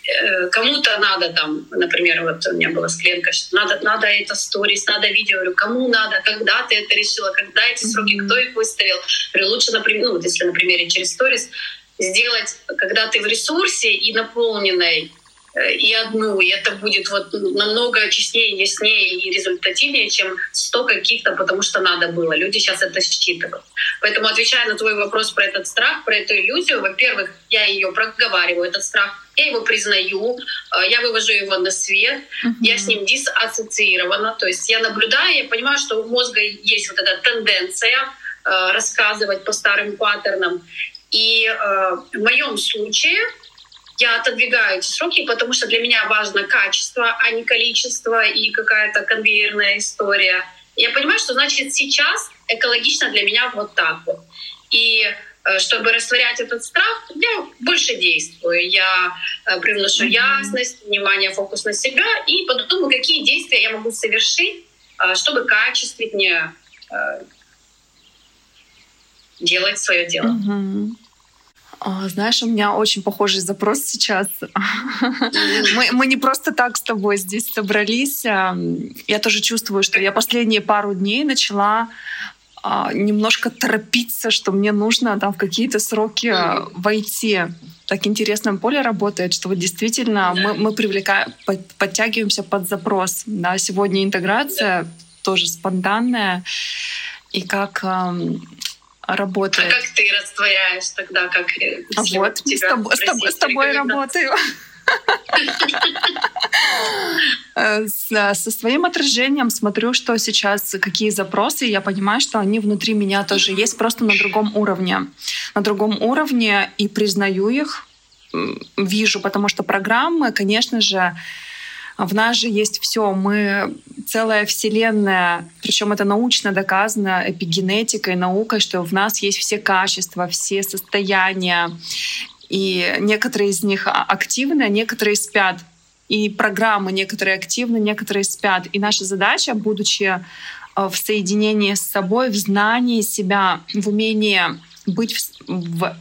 Э, кому-то надо там, например, вот у меня была с клиенткой, что надо, надо это сторис, надо видео. говорю, кому надо, когда ты это решила, когда эти сроки, кто их выставил. Говорю, лучше, например, ну вот если на примере через сторис, сделать, когда ты в ресурсе и наполненной и одну, и это будет вот намного честнее, яснее и результативнее, чем сто каких-то, потому что надо было. Люди сейчас это считывают. Поэтому, отвечая на твой вопрос про этот страх, про эту иллюзию, во-первых, я ее проговариваю, этот страх, я его признаю, э, я вывожу его на свет, uh-huh. я с ним диссоциирована, то есть я наблюдаю, я понимаю, что у мозга есть вот эта тенденция э, рассказывать по старым паттернам. И в моем случае я отодвигаю эти сроки, потому что для меня важно качество, а не количество и какая-то конвейерная история. Я понимаю, что значит сейчас экологично для меня вот так вот. И э, чтобы растворять этот страх, я больше действую. Я э, привношу ясность, внимание, фокус на себя и подумаю, какие действия я могу совершить, э, чтобы качественнее делать свое дело. Mm-hmm. Знаешь, у меня очень похожий запрос сейчас. Мы, мы не просто так с тобой здесь собрались. Я тоже чувствую, что я последние пару дней начала а, немножко торопиться, что мне нужно там в какие-то сроки войти. Так интересное поле работает, что вот действительно мы, мы привлекаем, подтягиваемся под запрос. Да, сегодня интеграция тоже спонтанная. И как работает. А как ты растворяешь тогда, как а вот, с, тобой, с, тобой, с тобой работаю. Э, со своим отражением смотрю, что сейчас, какие запросы, я понимаю, что они внутри меня тоже есть, просто на другом уровне. На другом уровне и признаю их, вижу, потому что программы, конечно же, в нас же есть все. Мы целая вселенная, причем это научно доказано эпигенетикой, наукой, что в нас есть все качества, все состояния. И некоторые из них активны, а некоторые спят. И программы некоторые активны, некоторые спят. И наша задача, будучи э, в соединении с собой, в знании себя, в умении быть в,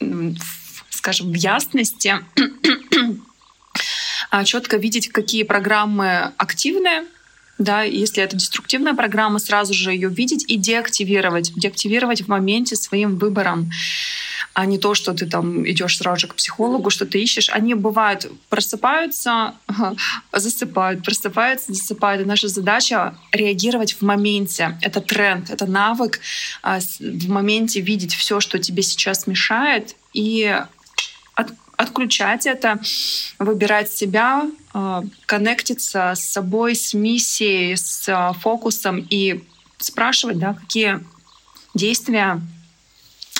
в скажем, в ясности, а, четко видеть, какие программы активны, да, если это деструктивная программа, сразу же ее видеть и деактивировать, деактивировать в моменте своим выбором а не то, что ты там идешь сразу же к психологу, что ты ищешь. Они бывают, просыпаются, засыпают, просыпаются, засыпают. И наша задача реагировать в моменте. Это тренд, это навык а, в моменте видеть все, что тебе сейчас мешает, и отключать это, выбирать себя, э, коннектиться с собой, с миссией, с э, фокусом и спрашивать, да, какие действия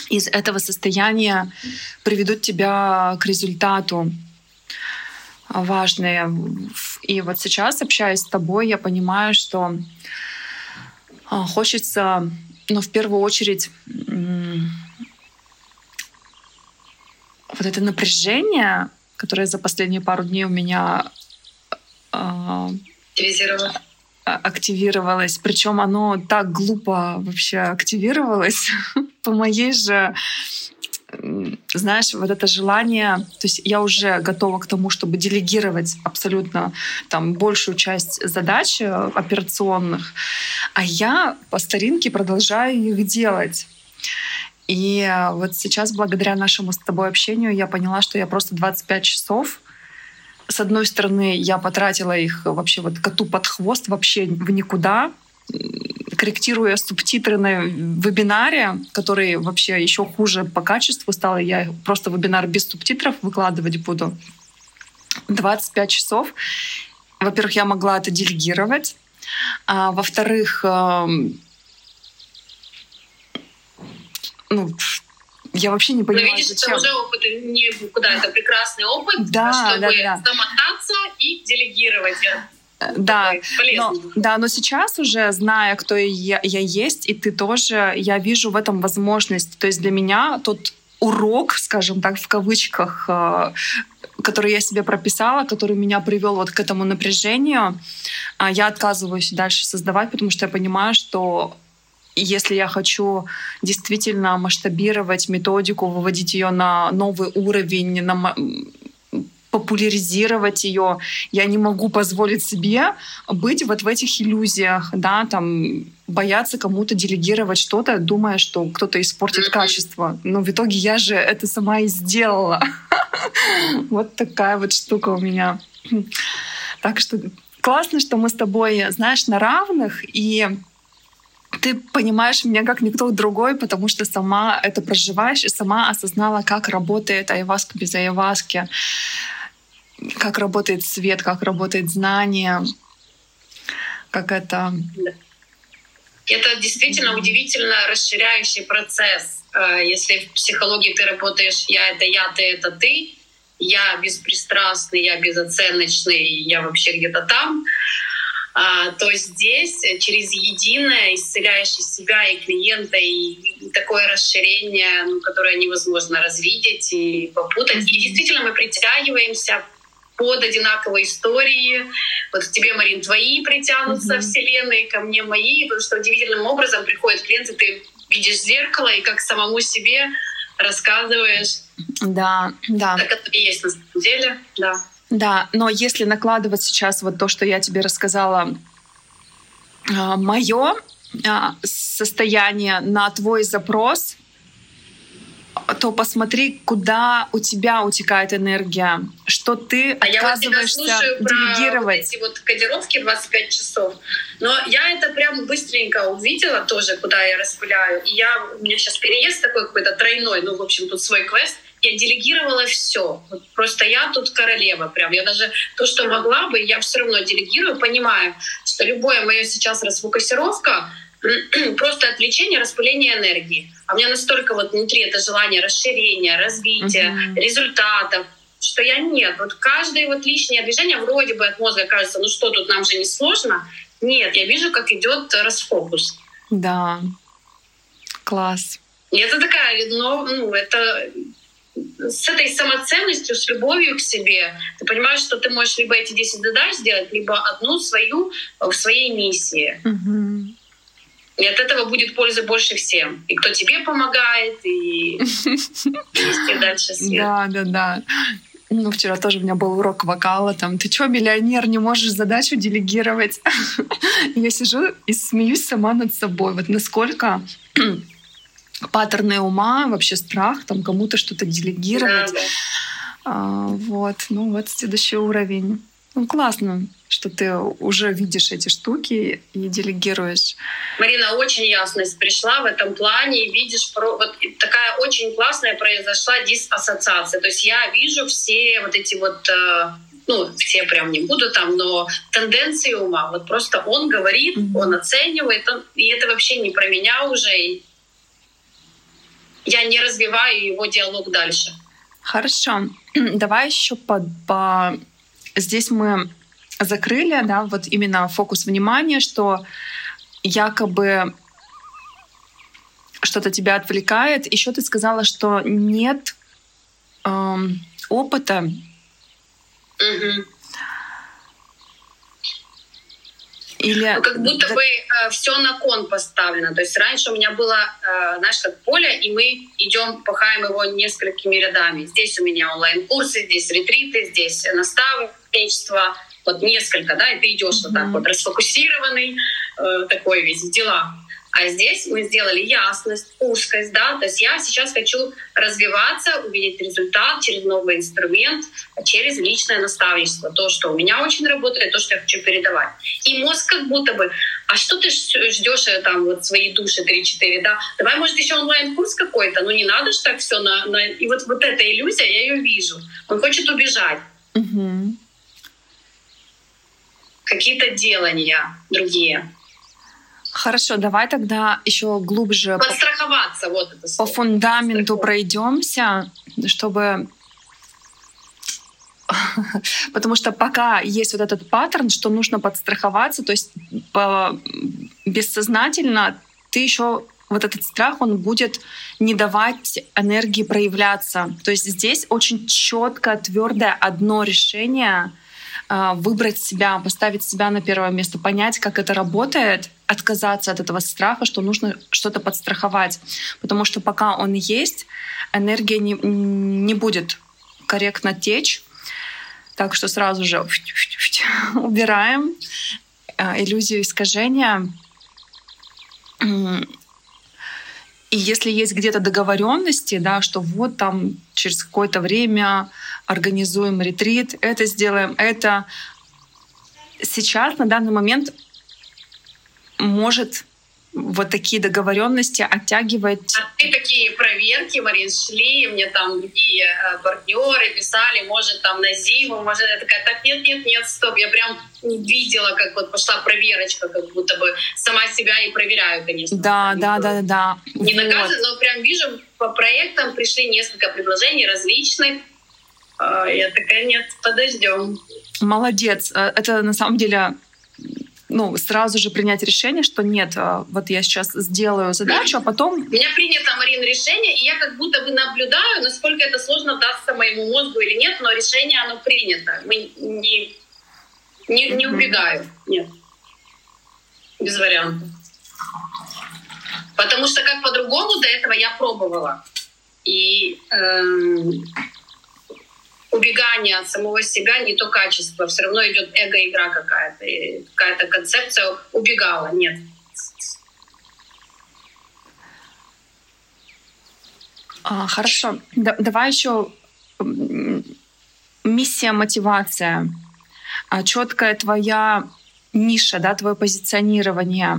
из этого состояния приведут тебя к результату важные. И вот сейчас, общаясь с тобой, я понимаю, что э, хочется, ну, в первую очередь, вот это напряжение, которое за последние пару дней у меня э, активировалось, причем оно так глупо вообще активировалось. По моей же знаешь, вот это желание, то есть я уже готова к тому, чтобы делегировать абсолютно там большую часть задач э, операционных, а я по старинке продолжаю их делать. И э, вот сейчас, благодаря нашему с тобой общению, я поняла, что я просто 25 часов с одной стороны, я потратила их вообще вот коту под хвост вообще в никуда, корректируя субтитры на вебинаре, который вообще еще хуже по качеству стал. Я просто вебинар без субтитров выкладывать буду. 25 часов. Во-первых, я могла это делегировать. А, во-вторых, эм, ну, я вообще не понимаю, Но видишь, зачем. это уже опыт, никуда, это прекрасный опыт, да, чтобы да, да. замотаться и делегировать. Да, но, да, но сейчас уже, зная, кто я, я есть, и ты тоже, я вижу в этом возможность. То есть для меня тот урок, скажем так, в кавычках, э, который я себе прописала, который меня привел вот к этому напряжению, а я отказываюсь дальше создавать, потому что я понимаю, что если я хочу действительно масштабировать методику, выводить ее на новый уровень, на популяризировать ее, я не могу позволить себе быть вот в этих иллюзиях, да, там бояться кому-то делегировать что-то, думая, что кто-то испортит качество. Но в итоге я же это сама и сделала. Вот такая вот штука у меня. Так что классно, что мы с тобой, знаешь, на равных, и ты понимаешь меня как никто другой, потому что сама это проживаешь и сама осознала, как работает айваска без айваски, как работает свет, как работает знание, как это... Это действительно mm-hmm. удивительно расширяющий процесс. Э, если в психологии ты работаешь «я — это я, ты — это ты», «я беспристрастный», «я безоценочный», «я вообще где-то там», то здесь э, через единое исцеляешь себя и клиента, и такое расширение, ну, которое невозможно развидеть и попутать. И действительно мы притягиваемся под одинаковые истории. Вот к тебе, Марин, твои притянутся mm-hmm. вселенной, ко мне мои, потому что удивительным образом приходят клиенты, ты видишь зеркало и как самому себе рассказываешь. Да, да. Так это и есть на самом деле, да. Да, но если накладывать сейчас вот то, что я тебе рассказала, а, мое а, состояние на твой запрос, то посмотри, куда у тебя утекает энергия, что ты а отказываешься я вот делегировать. Про вот эти вот кодировки 25 часов. Но я это прям быстренько увидела тоже, куда я распыляю. И я, у меня сейчас переезд такой какой-то тройной, ну, в общем, тут свой квест — я делегировала все. Вот просто я тут королева прям. Я даже то, что могла бы, я все равно делегирую, понимаю, что любое мое сейчас расфокусировка просто отвлечение, распыление энергии. А у меня настолько вот внутри это желание расширения, развития, uh-huh. результатов, что я нет. Вот каждое вот лишнее движение вроде бы от мозга кажется, ну что тут нам же не сложно. Нет, я вижу, как идет расфокус. Да, класс. И это такая, ну, ну это с этой самоценностью, с любовью к себе, ты понимаешь, что ты можешь либо эти 10 задач сделать, либо одну свою в своей миссии. Угу. И от этого будет польза больше всем. И кто тебе помогает, и вести дальше свет. Да, да, да. Ну, вчера тоже у меня был урок вокала, там, ты чё, миллионер, не можешь задачу делегировать? Я сижу и смеюсь сама над собой. Вот насколько паттерны ума, вообще страх, там, кому-то что-то делегировать. Да, да. А, вот, ну, вот следующий уровень. Ну, классно, что ты уже видишь эти штуки и делегируешь. Марина, очень ясность пришла в этом плане. И видишь, вот такая очень классная произошла диссоциация. То есть я вижу все вот эти вот э, ну, все прям не буду там, но тенденции ума. Вот просто он говорит, mm-hmm. он оценивает, он, и это вообще не про меня уже. И я не развиваю его диалог дальше. Хорошо. Давай еще по, по здесь мы закрыли, да, вот именно фокус внимания, что якобы что-то тебя отвлекает. Еще ты сказала, что нет эм, опыта. Угу. Или... Ну, как будто бы э, все на кон поставлено. То есть раньше у меня было, э, знаешь, как поле, и мы идем, пахаем его несколькими рядами. Здесь у меня онлайн-курсы, здесь ретриты, здесь наставничество, вот несколько, да, и ты идешь mm-hmm. вот так вот расфокусированный, э, такой весь в делах. А здесь мы сделали ясность, узкость, да, то есть я сейчас хочу развиваться, увидеть результат через новый инструмент, через личное наставничество, то, что у меня очень работает, то, что я хочу передавать. И мозг как будто бы, а что ты ждешь э, там вот свои души 3-4, да, давай, может, еще онлайн-курс какой-то, ну не надо же так все на, на... И вот, вот эта иллюзия, я ее вижу. Он хочет убежать. Угу. Какие-то делания другие. Хорошо, давай тогда еще глубже подстраховаться, вот это слово. по фундаменту пройдемся, чтобы потому что пока есть вот этот паттерн, что нужно подстраховаться, то есть по... бессознательно ты еще вот этот страх, он будет не давать энергии проявляться. То есть здесь очень четко, твердое одно решение — выбрать себя, поставить себя на первое место, понять, как это работает, отказаться от этого страха, что нужно что-то подстраховать. Потому что пока он есть, энергия не, не будет корректно течь. Так что сразу же убираем а, иллюзию искажения. И если есть где-то договоренности, да, что вот там через какое-то время организуем ретрит, это сделаем, это сейчас на данный момент может вот такие договоренности оттягивать. А ты такие проверки, Марин, шли, мне там другие э, партнеры писали, может, там на зиму, может, я такая, так, нет, нет, нет, стоп, я прям видела, как вот пошла проверочка, как будто бы сама себя и проверяю, конечно. Да, да, да, да, да. Не вот. наказываю, но прям вижу, по проектам пришли несколько предложений различных, я такая, нет, подождем. Молодец. Э, это на самом деле ну, сразу же принять решение, что нет, э, вот я сейчас сделаю задачу, а потом... У меня принято, Марин, решение, и я как будто бы наблюдаю, насколько это сложно дастся моему мозгу или нет, но решение, оно принято. Мы не, не, не убегаю, нет. Без вариантов. Потому что как по-другому до этого я пробовала. И эм, убегание от самого себя не то качество, все равно идет эго-игра какая-то, какая-то концепция убегала, нет. А, хорошо, да, давай еще миссия, мотивация, а, четкая твоя ниша, да, твое позиционирование.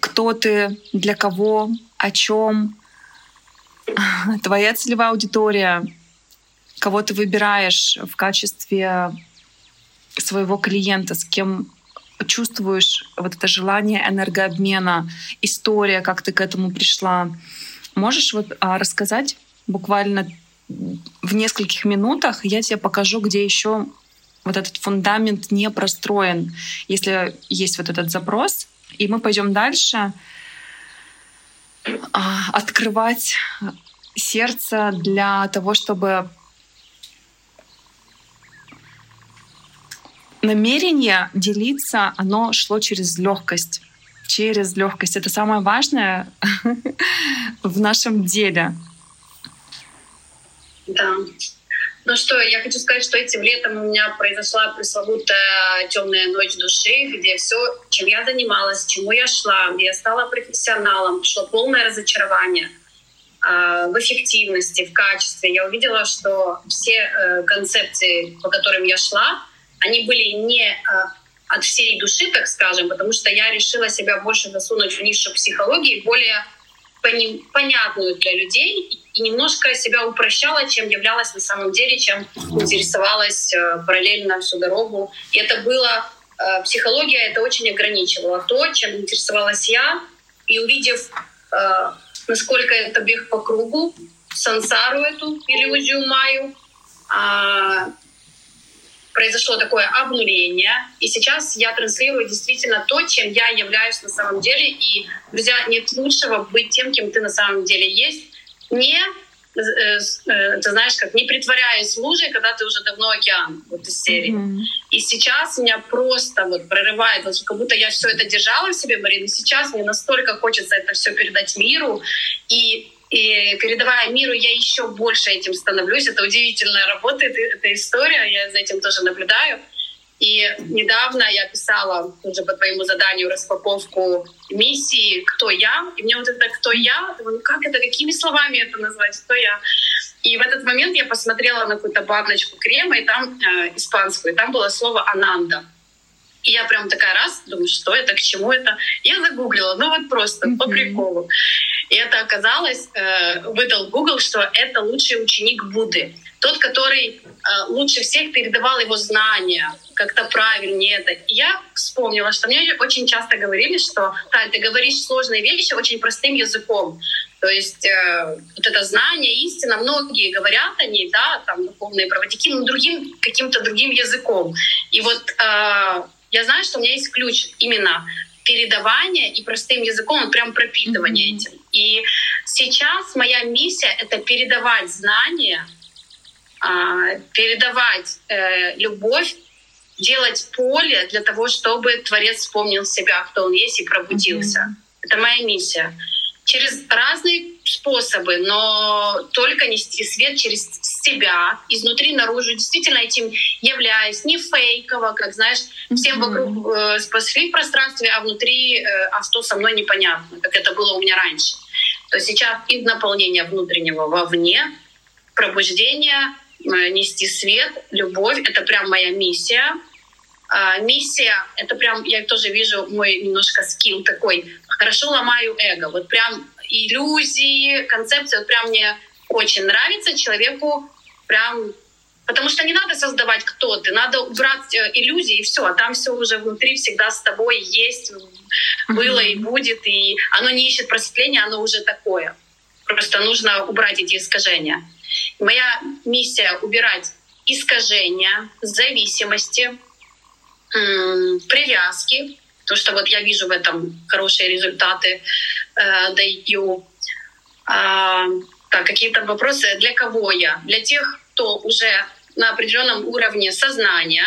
Кто ты, для кого, о чем, твоя целевая аудитория, кого ты выбираешь в качестве своего клиента, с кем чувствуешь вот это желание энергообмена, история, как ты к этому пришла. Можешь вот а, рассказать буквально в нескольких минутах, я тебе покажу, где еще вот этот фундамент не простроен, если есть вот этот запрос, и мы пойдем дальше а, открывать сердце для того, чтобы намерение делиться, оно шло через легкость. Через легкость. Это самое важное в нашем деле. Да. Ну что, я хочу сказать, что этим летом у меня произошла пресловутая темная ночь души, где все, чем я занималась, чему я шла, где я стала профессионалом, пришло полное разочарование э, в эффективности, в качестве. Я увидела, что все э, концепции, по которым я шла, они были не э, от всей души, так скажем, потому что я решила себя больше засунуть в нишу психологии, более понятную для людей и немножко себя упрощала, чем являлась на самом деле, чем интересовалась э, параллельно всю дорогу. И это было э, психология, это очень ограничивало то, чем интересовалась я. И увидев, насколько это бег по кругу, сансару эту иллюзию маю, а, произошло такое обнуление, и сейчас я транслирую действительно то, чем я являюсь на самом деле. И, друзья, нет лучшего быть тем, кем ты на самом деле есть, не э, э, ты знаешь, как не притворяясь лужей, когда ты уже давно океан, вот из серии. Mm-hmm. И сейчас меня просто вот прорывает, вот, как будто я все это держала в себе, Марина. Сейчас мне настолько хочется это все передать миру. И и передавая миру, я еще больше этим становлюсь. Это удивительно работает, эта история, я за этим тоже наблюдаю. И недавно я писала уже по твоему заданию распаковку миссии «Кто я?». И мне вот это «Кто я?» Думаю, ну как это, какими словами это назвать «Кто я?». И в этот момент я посмотрела на какую-то баночку крема, и там э, испанскую, и там было слово «Ананда». И я прям такая раз, думаю, что это, к чему это. Я загуглила, ну вот просто mm-hmm. по приколу. И оказалось, э, выдал Google, что это лучший ученик Будды. Тот, который э, лучше всех передавал его знания, как-то правильнее это. И я вспомнила, что мне очень часто говорили, что Таль, ты говоришь сложные вещи очень простым языком. То есть э, вот это знание, истина, многие говорят они, да, там духовные проводники, но другим, каким-то другим языком. И вот я знаю, что у меня есть ключ именно передавание и простым языком, прям пропитывание mm-hmm. этим. И сейчас моя миссия — это передавать знания, а, передавать э, любовь, делать поле для того, чтобы Творец вспомнил себя, кто он есть, и пробудился. Mm-hmm. Это моя миссия. Через разные способы, но только нести свет через себя, изнутри наружу, действительно этим являясь, не фейково, как, знаешь, всем вокруг э, спасли в пространстве, а внутри, э, а что со мной непонятно, как это было у меня раньше. То сейчас из наполнения внутреннего вовне, пробуждение, э, нести свет, любовь — это прям моя миссия. А, миссия — это прям, я тоже вижу мой немножко скилл такой, хорошо ломаю эго, вот прям иллюзии, концепции, вот прям мне очень нравится человеку прям Потому что не надо создавать кто ты, надо убрать э, иллюзии и все, а там все уже внутри всегда с тобой есть, было и будет, и оно не ищет просветления, оно уже такое. Просто нужно убрать эти искажения. Моя миссия — убирать искажения, зависимости, привязки, потому что вот я вижу в этом хорошие результаты, э, даю. А, так, какие-то вопросы. Для кого я? Для тех, кто уже на определенном уровне сознания,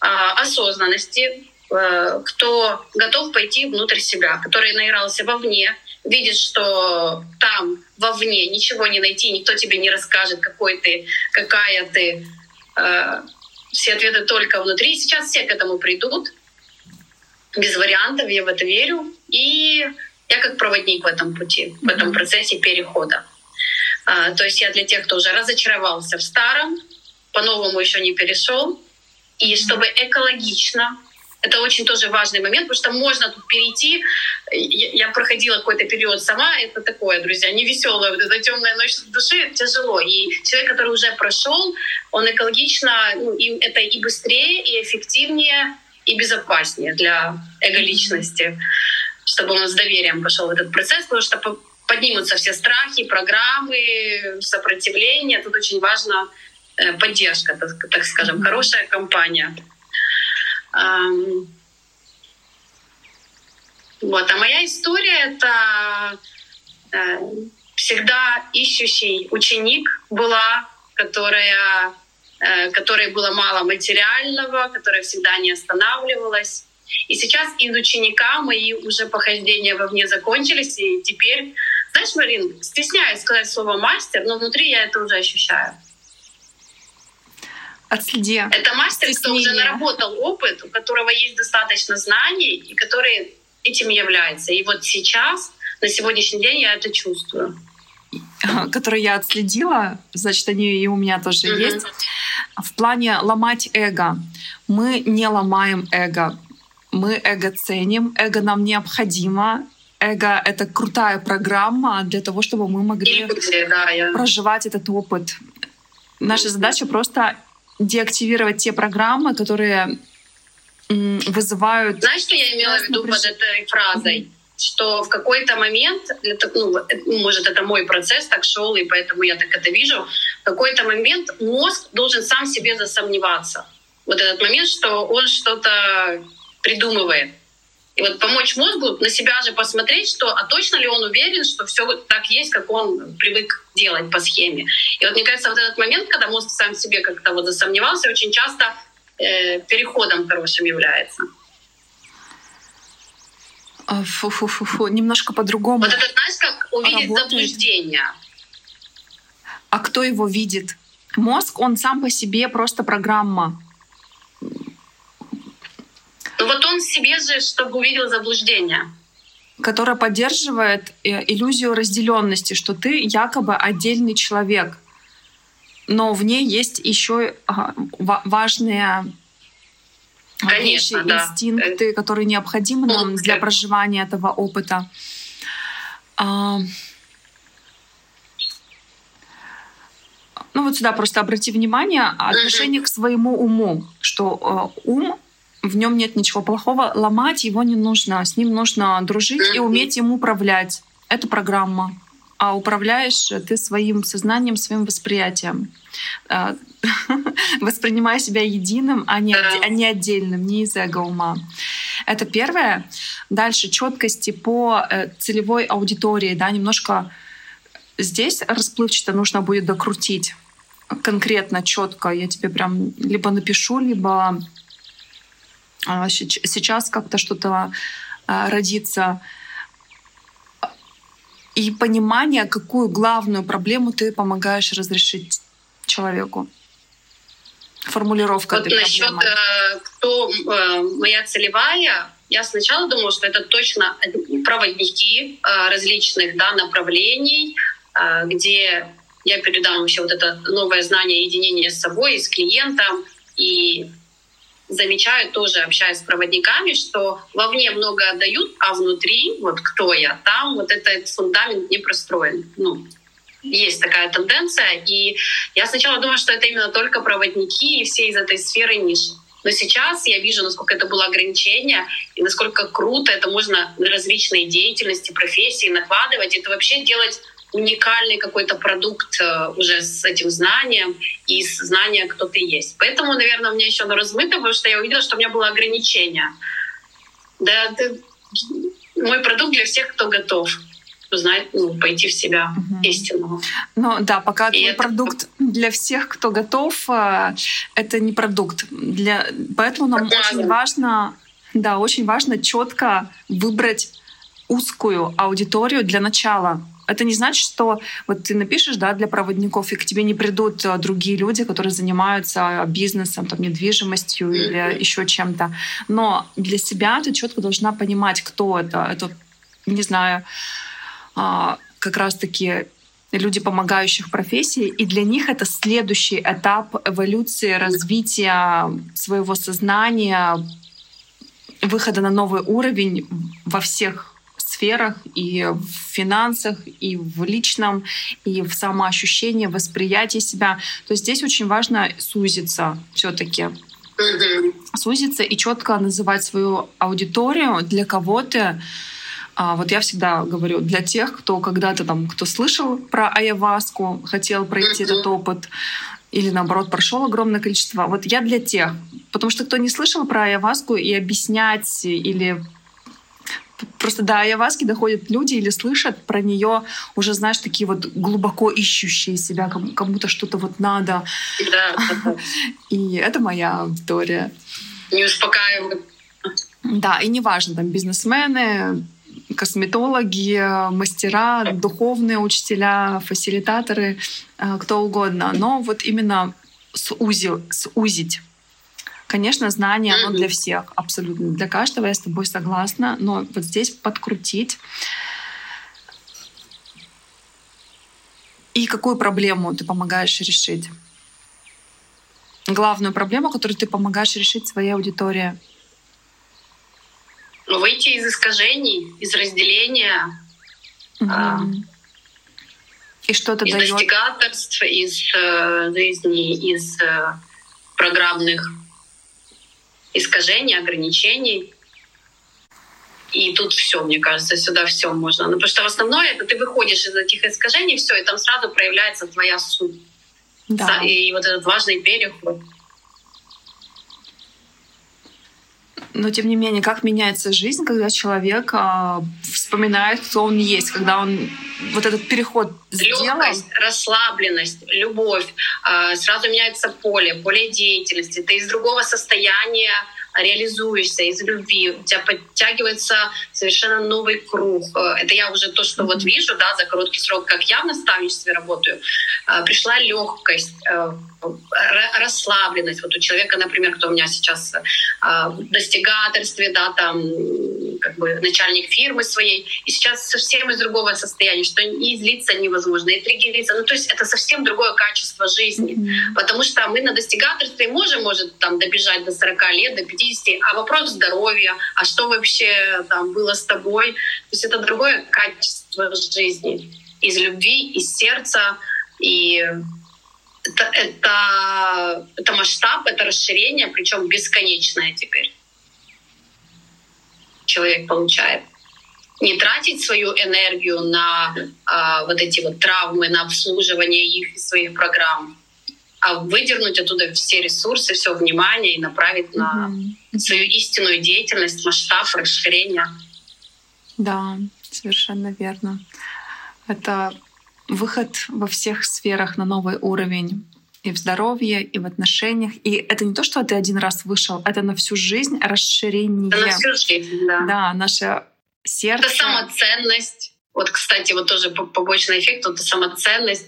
а, осознанности, э, кто готов пойти внутрь себя, который наигрался вовне, видит, что там вовне ничего не найти, никто тебе не расскажет, какой ты, какая ты. Э, все ответы только внутри. сейчас все к этому придут. Без вариантов, я в это верю. И я как проводник в этом пути, в этом процессе перехода. А, то есть я для тех, кто уже разочаровался в старом, по-новому еще не перешел, и чтобы экологично это очень тоже важный момент, потому что можно тут перейти. Я проходила какой-то период сама, это такое, друзья, не веселая, вот эта темная ночь в душе, тяжело. И человек, который уже прошел, он экологично, ну, и это и быстрее, и эффективнее, и безопаснее для эго-личности, чтобы он с доверием пошел в этот процесс, потому что поднимутся все страхи, программы, сопротивление. Тут очень важна э, поддержка, так, так скажем, хорошая компания. Вот. А моя история — это э, всегда ищущий ученик была, которая, э, которой было мало материального, которая всегда не останавливалась. И сейчас из ученика мои уже похождения вовне закончились, и теперь, знаешь, Марин, стесняюсь сказать слово «мастер», но внутри я это уже ощущаю. Отследи. Это мастер, кто уже наработал опыт, у которого есть достаточно знаний, и который этим является. И вот сейчас, на сегодняшний день я это чувствую. Которые я отследила, значит, они и у меня тоже mm-hmm. есть. В плане ломать эго. Мы не ломаем эго. Мы эго ценим, эго нам необходимо, эго — это крутая программа для того, чтобы мы могли Иллюзия, да, я... проживать этот опыт. Наша задача просто деактивировать те программы, которые вызывают... Знаешь, что я имела в виду под этой фразой? Mm-hmm. Что в какой-то момент, ну, может, это мой процесс так шел, и поэтому я так это вижу, в какой-то момент мозг должен сам себе засомневаться. Вот этот момент, что он что-то придумывает. И вот помочь мозгу на себя же посмотреть, что а точно ли он уверен, что все так есть, как он привык делать по схеме. И вот мне кажется, вот этот момент, когда мозг сам себе как-то вот засомневался, очень часто э, переходом хорошим является. Фу-фу-фу-фу, немножко по-другому. Вот это, знаешь, как увидеть работает. заблуждение. А кто его видит? Мозг, он сам по себе просто программа. Ну вот он себе же, чтобы увидел заблуждение которая поддерживает э, иллюзию разделенности, что ты якобы отдельный человек, но в ней есть еще важные Конечно, вещи, да. инстинкты, которые необходимы нам для проживания этого опыта. А, ну вот сюда просто обрати внимание отношение к своему уму, что э, ум в нем нет ничего плохого, ломать его не нужно, с ним нужно дружить и уметь им управлять. Это программа. А управляешь ты своим сознанием, своим восприятием. А, воспринимая себя единым, а не, а не отдельным, не из эго ума. Это первое. Дальше четкости по э, целевой аудитории. Да, немножко здесь расплывчато нужно будет докрутить конкретно, четко. Я тебе прям либо напишу, либо сейчас как-то что-то а, родится. И понимание, какую главную проблему ты помогаешь разрешить человеку. Формулировка вот этой насчет, проблемы. Э, кто э, моя целевая, я сначала думала, что это точно проводники э, различных да, направлений, где я передам еще вот это новое знание единения с собой, и с клиентом, и замечаю тоже, общаясь с проводниками, что вовне много отдают, а внутри, вот кто я, там вот этот фундамент не простроен. Ну, есть такая тенденция, и я сначала думала, что это именно только проводники и все из этой сферы ниши. Но сейчас я вижу, насколько это было ограничение, и насколько круто это можно на различные деятельности, профессии накладывать. Это вообще делать уникальный какой-то продукт э, уже с этим знанием и с знанием, кто ты есть. Поэтому, наверное, у меня еще оно размыто, потому что я увидела, что у меня было ограничение. Да, ты, мой продукт для всех, кто готов узнать, ну, пойти в себя угу. истинного. Ну да, пока и твой это... продукт для всех, кто готов, э, это не продукт. Для... Поэтому нам Показано. очень важно, да, очень важно четко выбрать узкую аудиторию для начала это не значит, что вот ты напишешь, да, для проводников, и к тебе не придут э, другие люди, которые занимаются бизнесом, там, недвижимостью или еще чем-то. Но для себя ты четко должна понимать, кто это. Это, не знаю, а, как раз-таки люди помогающих профессий, и для них это следующий этап эволюции, развития своего сознания, выхода на новый уровень во всех сферах, и в финансах, и в личном, и в самоощущении, восприятии себя. То есть здесь очень важно сузиться все-таки. Сузиться и четко называть свою аудиторию, для кого ты. А вот я всегда говорю, для тех, кто когда-то там, кто слышал про айаваску, хотел пройти этот опыт, или наоборот прошел огромное количество. Вот я для тех, потому что кто не слышал про айаваску и объяснять или просто до айаваски доходят люди или слышат про нее уже, знаешь, такие вот глубоко ищущие себя, кому-то что-то вот надо. Да. И это моя аудитория. Не успокаивают. Да, и неважно, там бизнесмены, косметологи, мастера, духовные учителя, фасилитаторы, э, кто угодно. Но вот именно сузил, сузить Конечно, знание, оно для всех, абсолютно. Для каждого я с тобой согласна, но вот здесь подкрутить. И какую проблему ты помогаешь решить? Главную проблему, которую ты помогаешь решить своей аудитории. Ну, выйти из искажений, из разделения. Угу. А, и что это из дает? достигаторств, из э, жизни, из э, программных искажений, ограничений. И тут все, мне кажется, сюда все можно. Ну, потому что в основном это ты выходишь из этих искажений, все, и там сразу проявляется твоя суть. Да. И вот этот важный переход. Но тем не менее, как меняется жизнь, когда человек э, вспоминает, кто он есть, когда он вот этот переход сделал? Легкость, расслабленность, любовь. Э, сразу меняется поле, поле деятельности. Ты из другого состояния реализуешься из любви, у тебя подтягивается совершенно новый круг. Э, это я уже то, что вот вижу, да, за короткий срок, как я в наставничестве работаю, э, пришла легкость, э, расслабленность. Вот у человека, например, кто у меня сейчас в достигаторстве, да, там как бы начальник фирмы своей, и сейчас совсем из другого состояния, что и злиться невозможно, и триггериться. Ну, то есть это совсем другое качество жизни. Mm-hmm. Потому что мы на достигаторстве можем, может, там, добежать до 40 лет, до 50, а вопрос здоровья, а что вообще там было с тобой? То есть это другое качество жизни. Из любви, из сердца, и это, это, это масштаб, это расширение, причем бесконечное теперь человек получает. Не тратить свою энергию на а, вот эти вот травмы, на обслуживание их своих программ, а выдернуть оттуда все ресурсы, все внимание и направить на mm-hmm. свою истинную деятельность, масштаб, расширение. Да, совершенно верно. Это выход во всех сферах на новый уровень и в здоровье, и в отношениях. И это не то, что ты один раз вышел, это на всю жизнь расширение. Это на всю жизнь, да. Да, наше сердце. Это самоценность. Вот, кстати, вот тоже побочный эффект, вот самоценность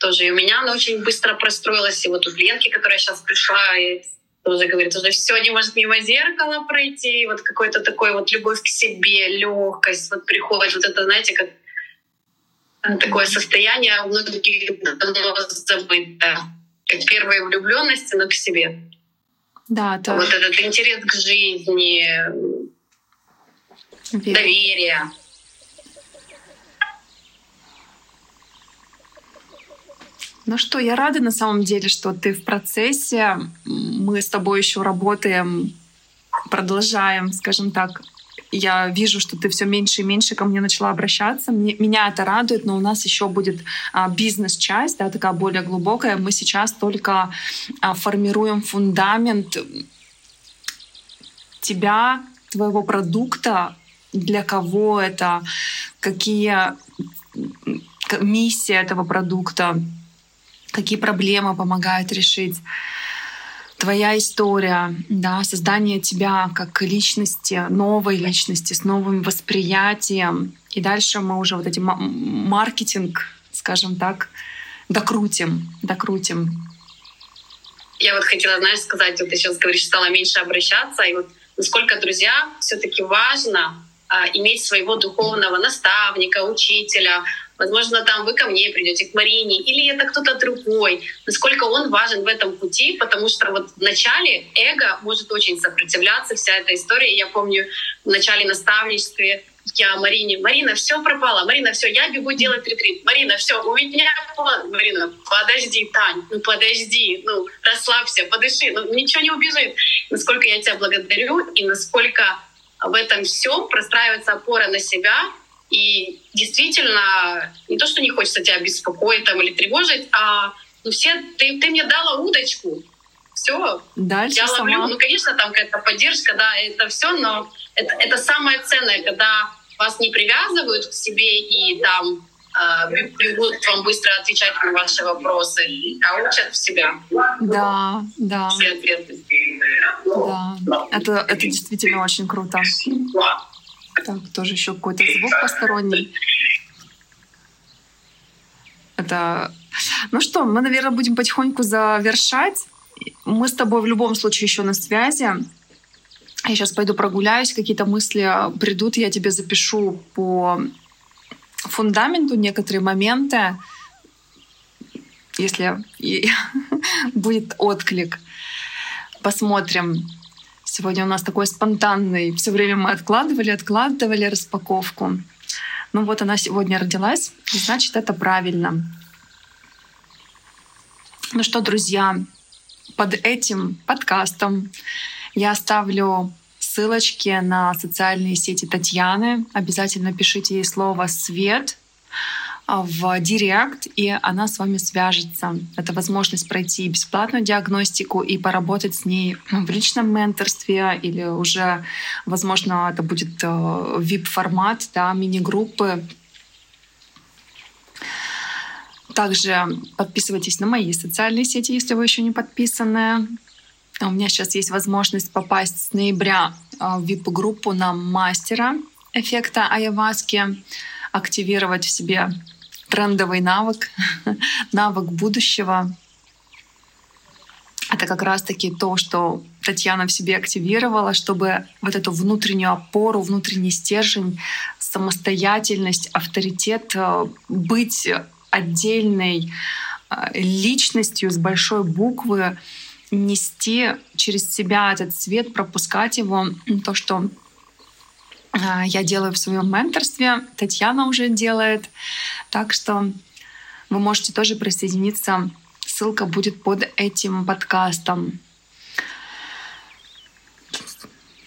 тоже. И у меня она очень быстро простроилась. И вот у Ленки, которая сейчас пришла, и тоже говорит, уже все не может мимо зеркала пройти. И вот какой-то такой вот любовь к себе, легкость, вот приходит, вот это, знаете, как такое состояние у многих давно забыто как первой влюбленности, но к себе. Да, то... Вот этот интерес к жизни, Верно. доверие. Ну что, я рада на самом деле, что ты в процессе. Мы с тобой еще работаем, продолжаем, скажем так, я вижу, что ты все меньше и меньше ко мне начала обращаться. Мне, меня это радует, но у нас еще будет а, бизнес-часть, да, такая более глубокая. Мы сейчас только а, формируем фундамент тебя, твоего продукта, для кого это, какие миссия этого продукта, какие проблемы помогает решить твоя история, да, создание тебя как личности, новой личности с новым восприятием. И дальше мы уже вот эти маркетинг, скажем так, докрутим, докрутим. Я вот хотела, знаешь, сказать, вот ты сейчас говоришь, стала меньше обращаться, и вот насколько, друзья, все таки важно а, иметь своего духовного наставника, учителя, возможно, там вы ко мне придете, к Марине, или это кто-то другой, насколько он важен в этом пути, потому что вот в начале эго может очень сопротивляться, вся эта история. Я помню в начале наставничества я Марине, Марина, все пропало, Марина, все, я бегу делать ретрит, Марина, все, у меня план, Марина, подожди, Тань, ну подожди, ну расслабься, подыши, ну ничего не убежит. Насколько я тебя благодарю и насколько в этом всем простраивается опора на себя, и действительно, не то, что не хочется тебя беспокоить там, или тревожить, а ну, все, ты, ты мне дала удочку, все, Дальше я ловлю. Сама. Ну, конечно, там какая-то поддержка, да, это все, но это, это самое ценное, когда вас не привязывают к себе и там э, бегут вам быстро отвечать на ваши вопросы, а учат в себя. Да, да. Все ответы. Да, это, это действительно очень круто. Так, тоже еще какой-то звук посторонний. Это... Ну что, мы, наверное, будем потихоньку завершать. Мы с тобой в любом случае еще на связи. Я сейчас пойду прогуляюсь, какие-то мысли придут, я тебе запишу по фундаменту некоторые моменты, если будет отклик. Посмотрим. Сегодня у нас такой спонтанный. Все время мы откладывали, откладывали распаковку. Ну вот она сегодня родилась, значит, это правильно. Ну что, друзья, под этим подкастом я оставлю ссылочки на социальные сети Татьяны. Обязательно пишите ей слово «свет», в Директ, и она с вами свяжется. Это возможность пройти бесплатную диагностику и поработать с ней в личном менторстве или уже, возможно, это будет VIP-формат, э, да, мини-группы. Также подписывайтесь на мои социальные сети, если вы еще не подписаны. У меня сейчас есть возможность попасть с ноября э, в VIP-группу на мастера эффекта айаваски, активировать в себе трендовый навык, навык будущего. Это как раз-таки то, что Татьяна в себе активировала, чтобы вот эту внутреннюю опору, внутренний стержень, самостоятельность, авторитет, э, быть отдельной э, личностью с большой буквы, нести через себя этот свет, пропускать его, то, что я делаю в своем менторстве, Татьяна уже делает. Так что вы можете тоже присоединиться. Ссылка будет под этим подкастом.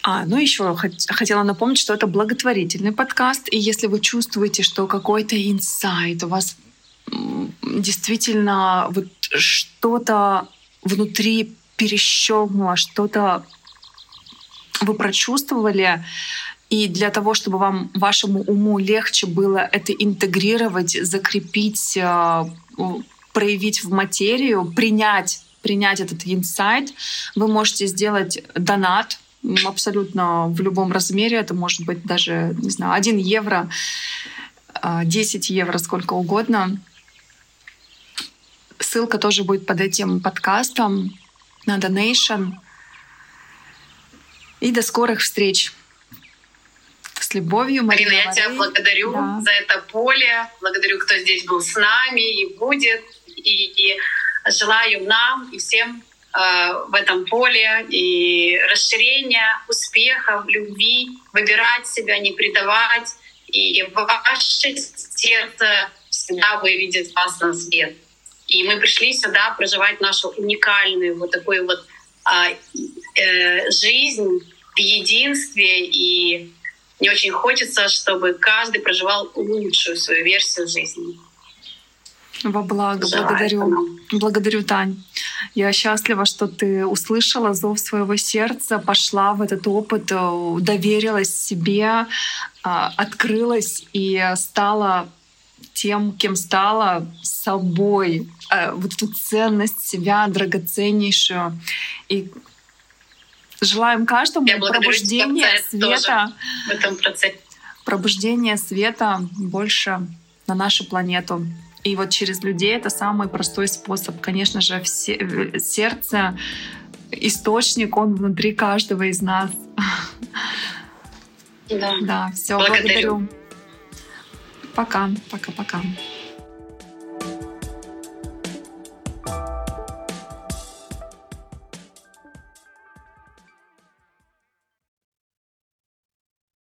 А, ну еще хотела напомнить, что это благотворительный подкаст, и если вы чувствуете, что какой-то инсайт у вас действительно вот что-то внутри перещелкнуло, что-то вы прочувствовали, и для того, чтобы вам, вашему уму легче было это интегрировать, закрепить, э, проявить в материю, принять, принять этот инсайт, вы можете сделать донат абсолютно в любом размере. Это может быть даже, не знаю, 1 евро, 10 э, евро, сколько угодно. Ссылка тоже будет под этим подкастом на Donation. И до скорых встреч! С любовью, Марина. Марина, я тебя благодарю да. за это поле. Благодарю, кто здесь был с нами и будет. И, и желаю нам и всем э, в этом поле и расширения, успехов, любви, выбирать себя, не предавать. И ваше сердце всегда выведет вас на свет. И мы пришли сюда проживать нашу уникальную вот такую вот э, э, жизнь в единстве и мне очень хочется, чтобы каждый проживал лучшую свою версию жизни. Во благо, Желаю благодарю. Этому. Благодарю, Тань. Я счастлива, что ты услышала зов своего сердца, пошла в этот опыт, э, доверилась себе, а, открылась и стала тем, кем стала, собой, э, вот эту ценность себя драгоценнейшую. И Желаем каждому Я пробуждения света. В этом процессе. Пробуждение света больше на нашу планету. И вот через людей это самый простой способ. Конечно же, все, сердце, источник, он внутри каждого из нас. Да, да все, благодарю. благодарю. Пока, пока-пока.